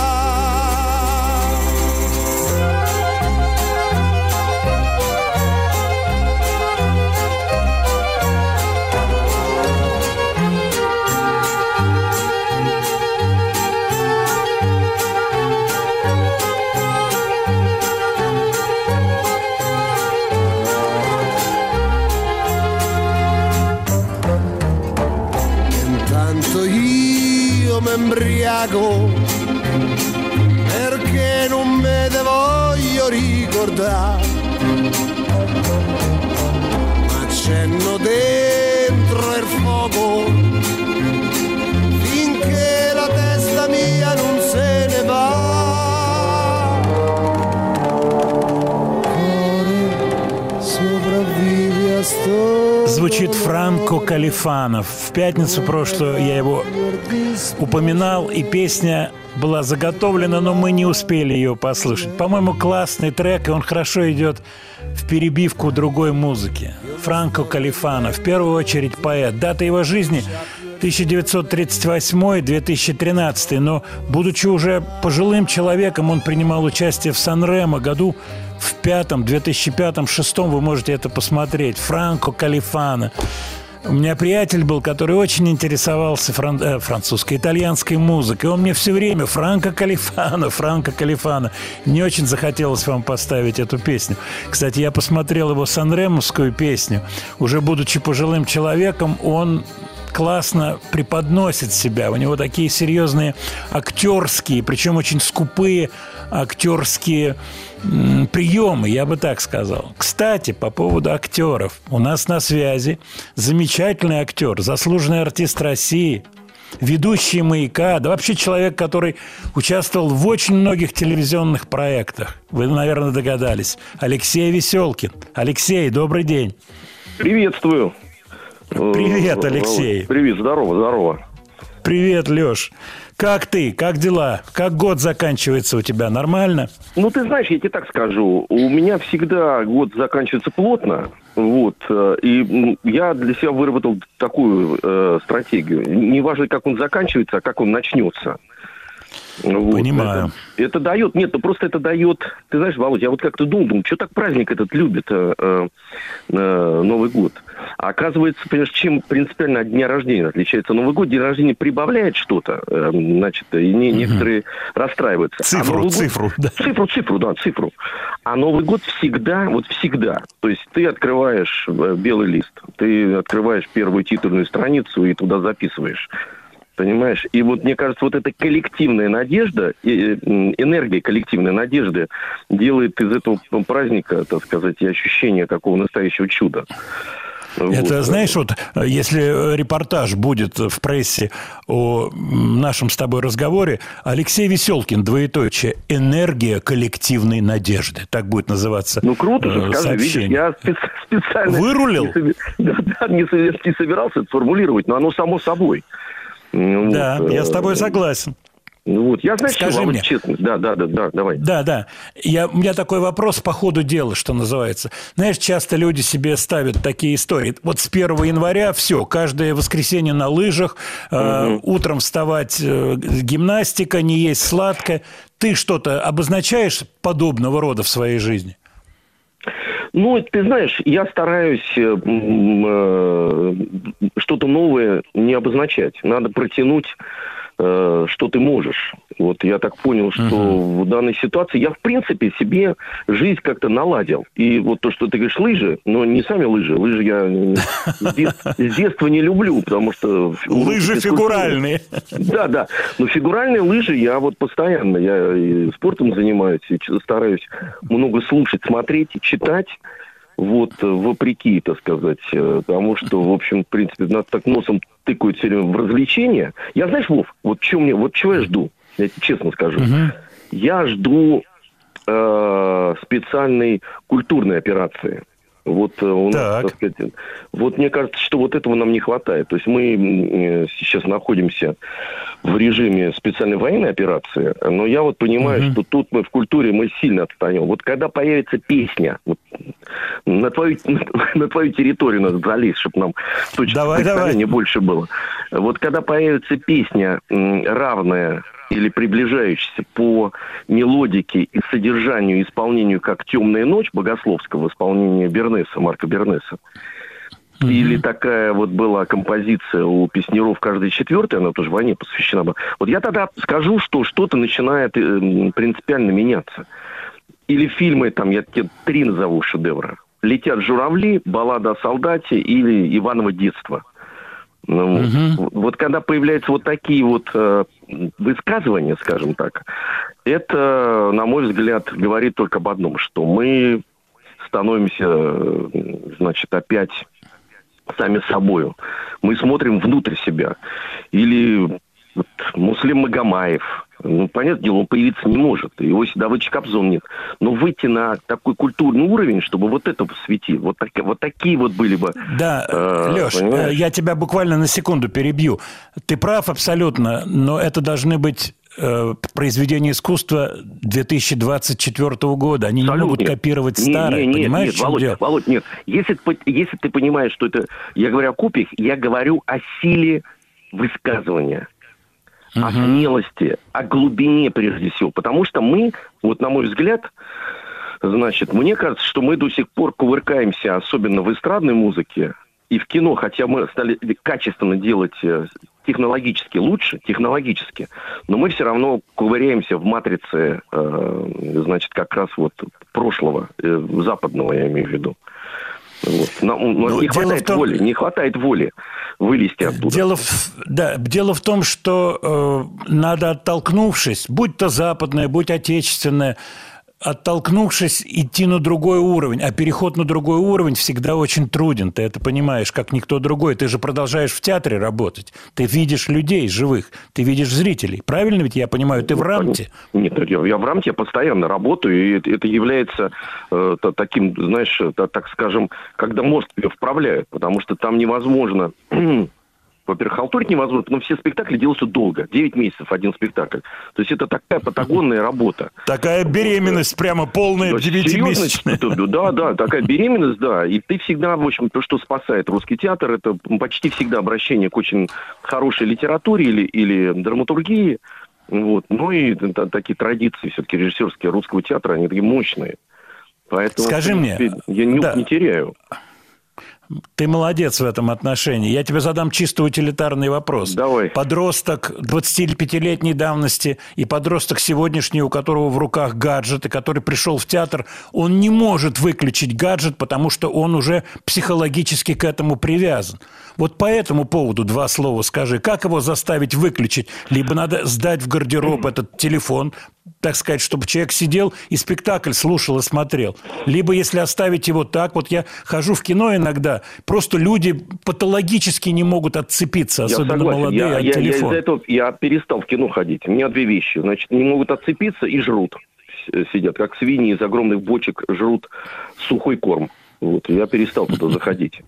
ubriaco perché non me ne voglio ricordare. Ma c'enno dentro il fuoco finché la testa mia non se ne va. Cuore sopravvivi a sto Франко Калифанов. В пятницу прошлую я его упоминал, и песня была заготовлена, но мы не успели ее послушать. По-моему, классный трек, и он хорошо идет в перебивку другой музыки. Франко Калифано, в первую очередь поэт. Дата его жизни 1938-2013, но, будучи уже пожилым человеком, он принимал участие в Сан-Ремо году в пятом, 2005-2006, вы можете это посмотреть. Франко Калифано. У меня приятель был, который очень интересовался фран- э, французской, итальянской музыкой. Он мне все время Франко Калифано, Франко Калифано. Мне очень захотелось вам поставить эту песню. Кстати, я посмотрел его санремовскую песню. Уже будучи пожилым человеком, он классно преподносит себя. У него такие серьезные актерские, причем очень скупые актерские приемы, я бы так сказал. Кстати, по поводу актеров. У нас на связи замечательный актер, заслуженный артист России, ведущий «Маяка», да вообще человек, который участвовал в очень многих телевизионных проектах. Вы, наверное, догадались. Алексей Веселкин. Алексей, добрый день. Приветствую. Привет, Э, Алексей. Привет, здорово, здорово. Привет, Леш. Как ты? Как дела? Как год заканчивается у тебя? Нормально? Ну, ты знаешь, я тебе так скажу. У меня всегда год заканчивается плотно. Вот. э, И я для себя выработал такую э, стратегию. Не важно, как он заканчивается, а как он начнется. Вот. Понимаю. Это, это дает, нет, ну просто это дает, ты знаешь, Володь, я вот как-то думал, думаю, что так праздник этот любит э, э, э, Новый год. А оказывается, понимаешь, чем принципиально от дня рождения отличается Новый год, день рождения прибавляет что-то, э, значит, и не- некоторые расстраиваются. А Цифру, Новый год- цифру, да. Цифру, цифру, да, цифру. А Новый год всегда, вот всегда. То есть ты открываешь э, белый лист, ты открываешь первую титульную страницу и туда записываешь. Понимаешь? И вот мне кажется, вот эта коллективная надежда, э, энергия коллективной надежды делает из этого праздника, так сказать, и ощущение такого настоящего чуда. Это, Вот. знаешь, вот э, если репортаж будет в прессе о нашем с тобой разговоре, Алексей Веселкин, двоеточие, энергия коллективной надежды. Так будет называться Ну круто же, э, скажи, видишь, я спе- специально... Вырулил? Не, соби- [LAUGHS] да, не не собирался это формулировать, но оно само собой. Ну, Да, вот, я с э, тобой согласен. Ну вот, я, знаешь, Скажи что, Володь, мне. честно, да, да, да, да, давай. Да, да. Я, у меня такой вопрос по ходу дела, что называется. Знаешь, часто люди себе ставят такие истории. Вот с 1 января все, каждое воскресенье на лыжах, э, утром вставать э, гимнастика, не есть сладкое. Ты что-то обозначаешь подобного рода в своей жизни? Ну, ты знаешь, я стараюсь э, э, что-то новое не обозначать. Надо протянуть, э, что ты можешь. Вот я так понял, что в данной ситуации я, в принципе, себе жизнь как-то наладил. И вот то, что ты говоришь, лыжи, но не сами лыжи. Лыжи я с дет- с детства не люблю, потому что... Лыжи фигуральные. Да, да. Но фигуральные лыжи я вот постоянно, я и спортом занимаюсь, и стараюсь много слушать, смотреть, читать. Вот, э, вопреки, так сказать, э, тому, что, в общем, в принципе, нас так носом тыкают все время в развлечения. Я, знаешь, Вов, вот чего мне, вот чего я жду, я тебе честно скажу. Я жду э, специальной культурной операции. Вот э, у нас, так сказать, вот мне кажется, что вот этого нам не хватает. То есть мы э, сейчас находимся в режиме специальной военной операции, но я вот понимаю, что тут мы в культуре мы сильно отстаем. Вот когда появится песня, вот на твою, [LAUGHS] на твою территорию надо залезть, чтобы нам точно Давай, представление больше было. Вот когда появится песня равная или приближающаяся по мелодике и содержанию исполнению как «Темная ночь» Богословского в исполнении Бернеса, Марка Бернеса, или такая вот была композиция у песнеров каждый четвертый, она тоже войне посвящена была. Вот я тогда скажу, что что-то начинает э, м, принципиально меняться. Или фильмы, там, я тебе три назову шедевра. «Летят журавли», «Баллада о солдате» или «Иваново детство». Ну, вот. Вот когда появляются вот такие вот э, высказывания, скажем так, это, на мой взгляд, говорит только об одном, что мы становимся, значит, опять сами собою. Мы смотрим внутрь себя. Или вот Муслим Магомаев, Ну, понятное дело, он появиться не может. Его давычек Кобзон нет. Но выйти на такой культурный уровень, чтобы вот это светить, вот, так- вот такие вот были бы... Да, э, Леш, понимаешь? я тебя буквально на секунду перебью. Ты прав абсолютно, но это должны быть э, произведения искусства 2024 года. Они не могут нет. копировать старое, не- нет, понимаешь, нет, Володь, дело? Володь, нет. Если, если ты понимаешь, что это... Я говорю о копиях, я говорю о силе высказывания. О смелости, о глубине прежде всего. Потому что мы, вот на мой взгляд, значит, мне кажется, что мы до сих пор кувыркаемся, особенно в эстрадной музыке и в кино, хотя мы стали качественно делать э, технологически лучше, технологически, но мы все равно ковыряемся в матрице, э, значит, как раз вот прошлого, э, западного, я имею в виду. Вот. У нас Ну, не хватает том- воли, не хватает воли вылезти оттуда. Дело в, да, дело в том, что э, надо оттолкнувшись, будь то западное, будь отечественное, оттолкнувшись, идти на другой уровень. А переход на другой уровень всегда очень труден. Ты это понимаешь, как никто другой. Ты же продолжаешь в театре работать. Ты видишь людей живых, ты видишь зрителей. Правильно ведь я понимаю? Ты в рамте. Нет, я, я в рамке я постоянно работаю, и это, является э, та- таким, знаешь, та- так скажем, когда мозг тебя вправляет, потому что там невозможно [CLEARS THROAT] во-первых, халтурить невозможно, но все спектакли делаются долго. 9 месяцев один спектакль. То есть это такая патагонная работа. Такая беременность прямо полная, Да, Да, да, такая беременность, да. И ты всегда, в общем, то, что спасает русский театр, это почти всегда обращение к очень хорошей литературе или, или драматургии. Вот. Ну и та- такие традиции все-таки режиссерские русского театра, они такие мощные. Поэтому, Скажи в мне, принципе, я нюх да. не теряю. Ты молодец в этом отношении. Я тебе задам чисто утилитарный вопрос. Давай. Подросток 25-летней давности и подросток сегодняшний, у которого в руках гаджет, и который пришел в театр, он не может выключить гаджет, потому что он уже психологически к этому привязан. Вот по этому поводу два слова скажи. Как его заставить выключить? Либо надо сдать в гардероб этот телефон, так сказать, чтобы человек сидел и спектакль слушал и смотрел. Либо если оставить его так, вот я хожу в кино иногда, просто люди патологически не могут отцепиться, особенно я согласен. молодые, я, от я- я телефона. из-за этого я перестал в кино ходить. У меня две вещи. Значит, не могут отцепиться и жрут. С- Сидят, как свиньи из огромных бочек жрут сухой корм. Вот, я перестал туда заходить.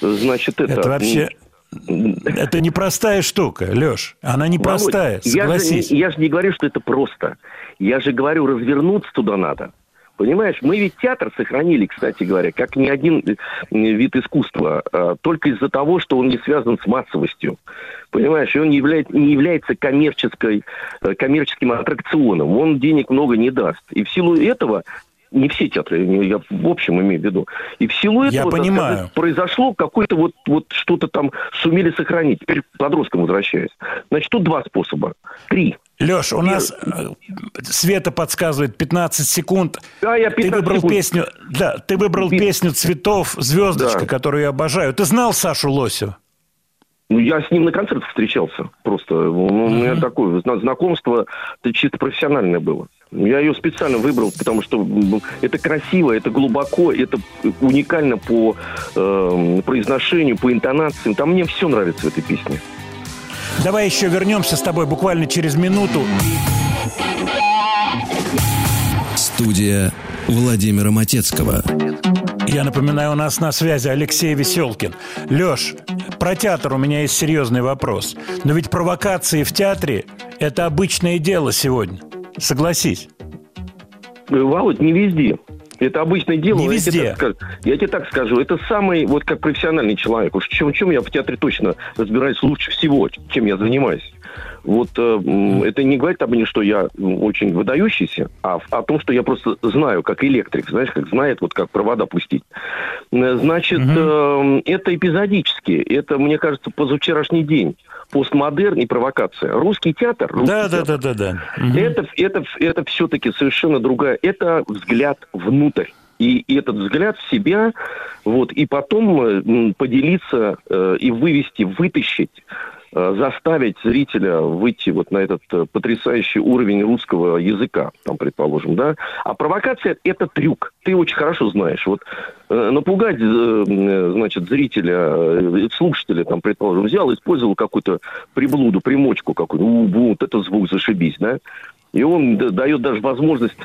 Значит, это... Это вообще... Это непростая штука, Леш. Она непростая, Володь, я же, согласись. я же не говорю, что это просто. Я же говорю, развернуться туда надо. Понимаешь, мы ведь театр сохранили, кстати говоря, как ни один э, вид искусства, а, только из-за того, что он не связан с массовостью. Понимаешь, и он не является, не является коммерческой, э, коммерческим аттракционом. Он денег много не даст. И в силу этого не все театры, я я в общем имею в виду. И в силу Я этого так понимаю. сказать, произошло какое-то вот, вот что-то там сумели сохранить. Теперь к подросткам возвращаясь. Значит, тут два способа. Три. Леш, у нас э, Света подсказывает 15 секунд. Да, я ты 15 выбрал секунд. песню, да, ты выбрал песню цветов Звездочка, Да. которую я обожаю. Ты знал Сашу Лосева? Ну, я с ним на концертах встречался просто. Ну, У меня такое зна- знакомство это чисто профессиональное было. Я ее специально выбрал, потому что это красиво, это глубоко, это уникально по э, произношению, по интонациям. Там мне все нравится в этой песне. Давай еще вернемся с тобой буквально через минуту. Студия Владимира Матецкого. Я напоминаю, у нас на связи Алексей Веселкин. Леш, про театр у меня есть серьезный вопрос. Но ведь провокации в театре – это обычное дело сегодня. Согласись. Э, Володь, не везде. Это обычное дело. Не Я тебе везде. так скажу. Я тебе так скажу. Это самый, вот как профессиональный человек. Уж в чем, чем я в театре точно разбираюсь лучше всего, чем я занимаюсь. Вот э, это не говорит об мне, что я очень выдающийся, а о том, что я просто знаю, как электрик, знаешь, как знает, вот как провода пустить. Э, Значит, э, это эпизодически. Это, мне кажется, позавчерашний день. Постмодерн и провокация. Русский театр. русский Да, да, театр. да, да, да. Это, это, это все-таки совершенно другая. Это взгляд внутрь. И, и этот взгляд в себя, вот, и потом э, поделиться э, и вывести, вытащить заставить зрителя выйти вот на этот э, потрясающий уровень русского языка, там, предположим, да. А провокация – это трюк. Ты очень хорошо знаешь. Вот э, напугать, э, э, значит, зрителя, э, слушателя, там, предположим, взял, использовал какую-то приблуду, примочку какую-то, «У, вот это звук, зашибись, да. И он дает даже возможность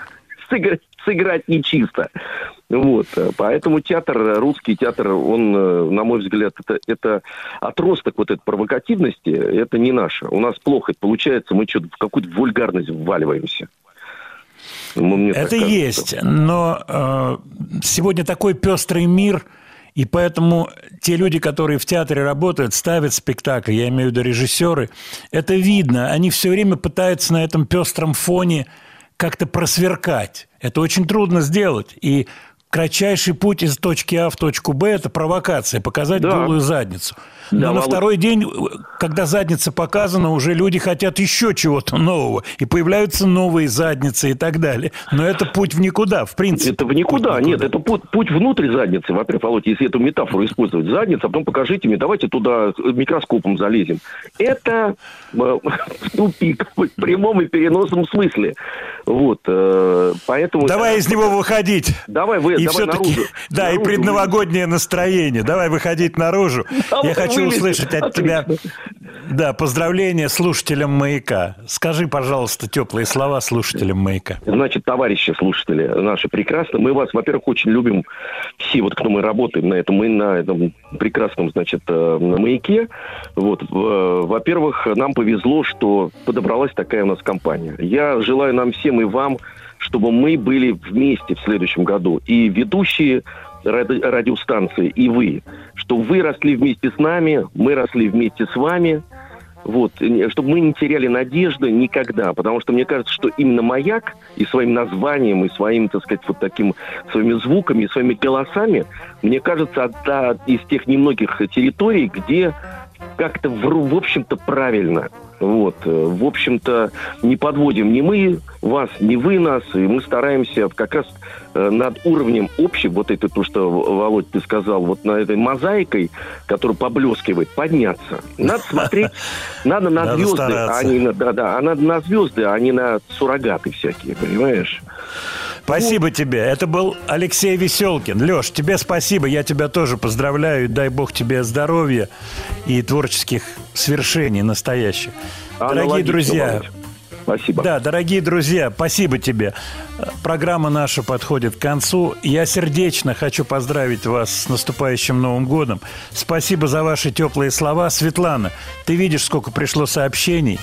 сыграть, сыграть нечисто. Вот. э, Поэтому театр, э, русский театр, он, э, на мой взгляд, это, это отросток вот этой провокативности, это не наше. У нас плохо получается, мы что-то в какую-то вульгарность вваливаемся. Ну, мне Это кажется. есть, но э, сегодня такой пестрый мир, и поэтому те люди, которые в театре работают, ставят спектакль, я имею в виду режиссеры, это видно, они все время пытаются на этом пестром фоне как-то просверкать. Это очень трудно сделать, и кратчайший путь из точки А в точку Б – это провокация, показать Да. голую задницу. Но Да, на Володь. второй день, когда задница показана, уже люди хотят еще чего-то нового, и появляются новые задницы и так далее. Но это путь в никуда, в принципе. Это в никуда. Нет, это путь, путь внутрь задницы. Во-первых, Володь, если эту метафору использовать, задница, а потом покажите мне, давайте туда микроскопом залезем. Это э, [LAUGHS] тупик в прямом и переносном смысле. Вот. э, Поэтому... Давай из него выходить. Давай, вы, и давай наружу. [LAUGHS] да, и Наружу предновогоднее настроение. Давай выходить наружу. [LAUGHS] Я хочу вылезем. услышать от тебя, да, поздравления слушателям маяка. Скажи, пожалуйста, теплые слова слушателям маяка. Значит, товарищи слушатели наши прекрасно, мы вас, во-первых, очень любим все, вот кто мы работаем на этом, мы на этом прекрасном, значит, э, маяке. Вот, во-первых, нам повезло, что подобралась такая у нас компания. Я желаю нам всем и вам, чтобы мы были вместе в следующем году. И ведущие ради- радиостанции, и вы. Что вы росли вместе с нами, мы росли вместе с вами. Вот, чтобы мы не теряли надежды никогда, потому что мне кажется, что именно маяк и своим названием, и своим, так сказать, вот таким, своими звуками, и своими голосами, мне кажется, одна из тех немногих территорий, где как-то, в общем-то, правильно. Вот, э, в общем-то, не подводим ни мы вас, ни вы нас, и мы стараемся как раз э, над уровнем общим, вот это то, что, Володь, ты сказал, вот на этой мозаикой, которая поблескивает, подняться. Надо [LAUGHS] смотреть, надо на звезды, а не на, да, да, а надо на звезды, а не на суррогаты всякие, понимаешь? Спасибо тебе. Это был Алексей Веселкин. Леш, тебе спасибо. Я тебя тоже поздравляю. Дай бог тебе здоровья и творческих свершений настоящих. Дорогие друзья. Спасибо. Да, дорогие друзья, спасибо тебе. Программа наша подходит к концу. Я сердечно хочу поздравить вас с наступающим Новым годом. Спасибо за ваши теплые слова. Светлана, ты видишь, сколько пришло сообщений.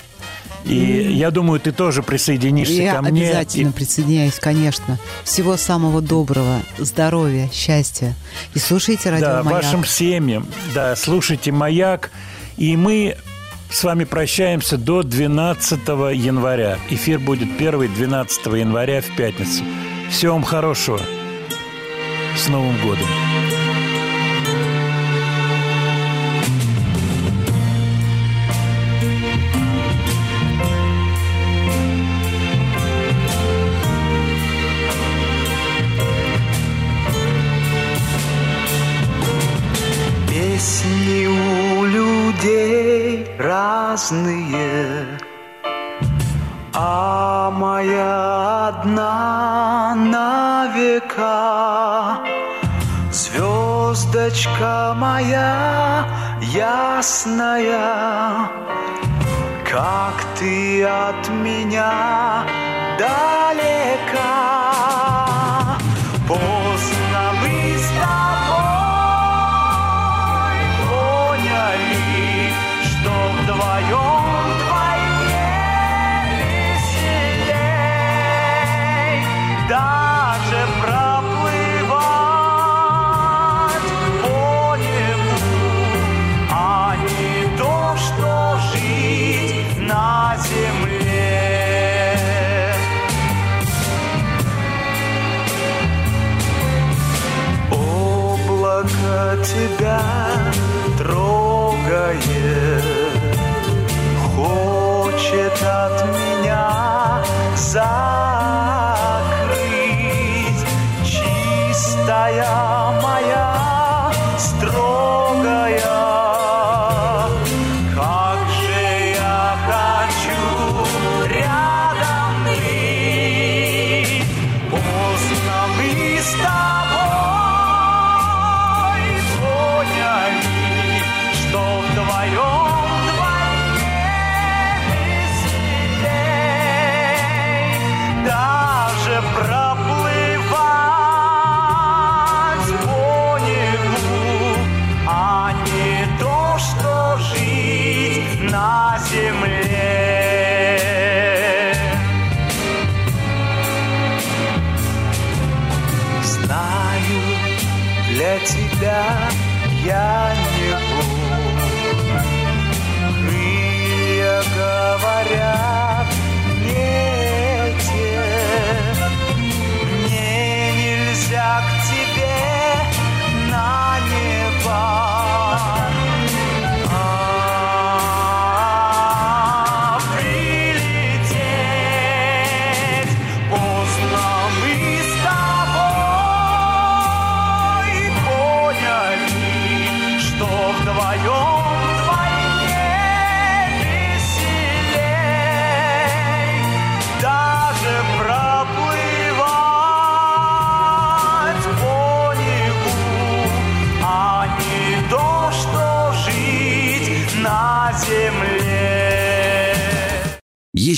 И я думаю, ты тоже присоединишься Я ко мне. обязательно И- присоединяюсь, конечно. Всего самого доброго, здоровья, счастья. И слушайте радио Да, «Маяк». вашим семьям. Да, слушайте «Маяк». И мы с вами прощаемся до 12 января. Эфир будет первый 12 января в пятницу. Всего вам хорошего. С Новым годом. Песни у людей разные, а моя одна на века. Звездочка моя ясная, как ты от меня далека. Поздно Тебя трогает, хочет от меня закрыть. Чистая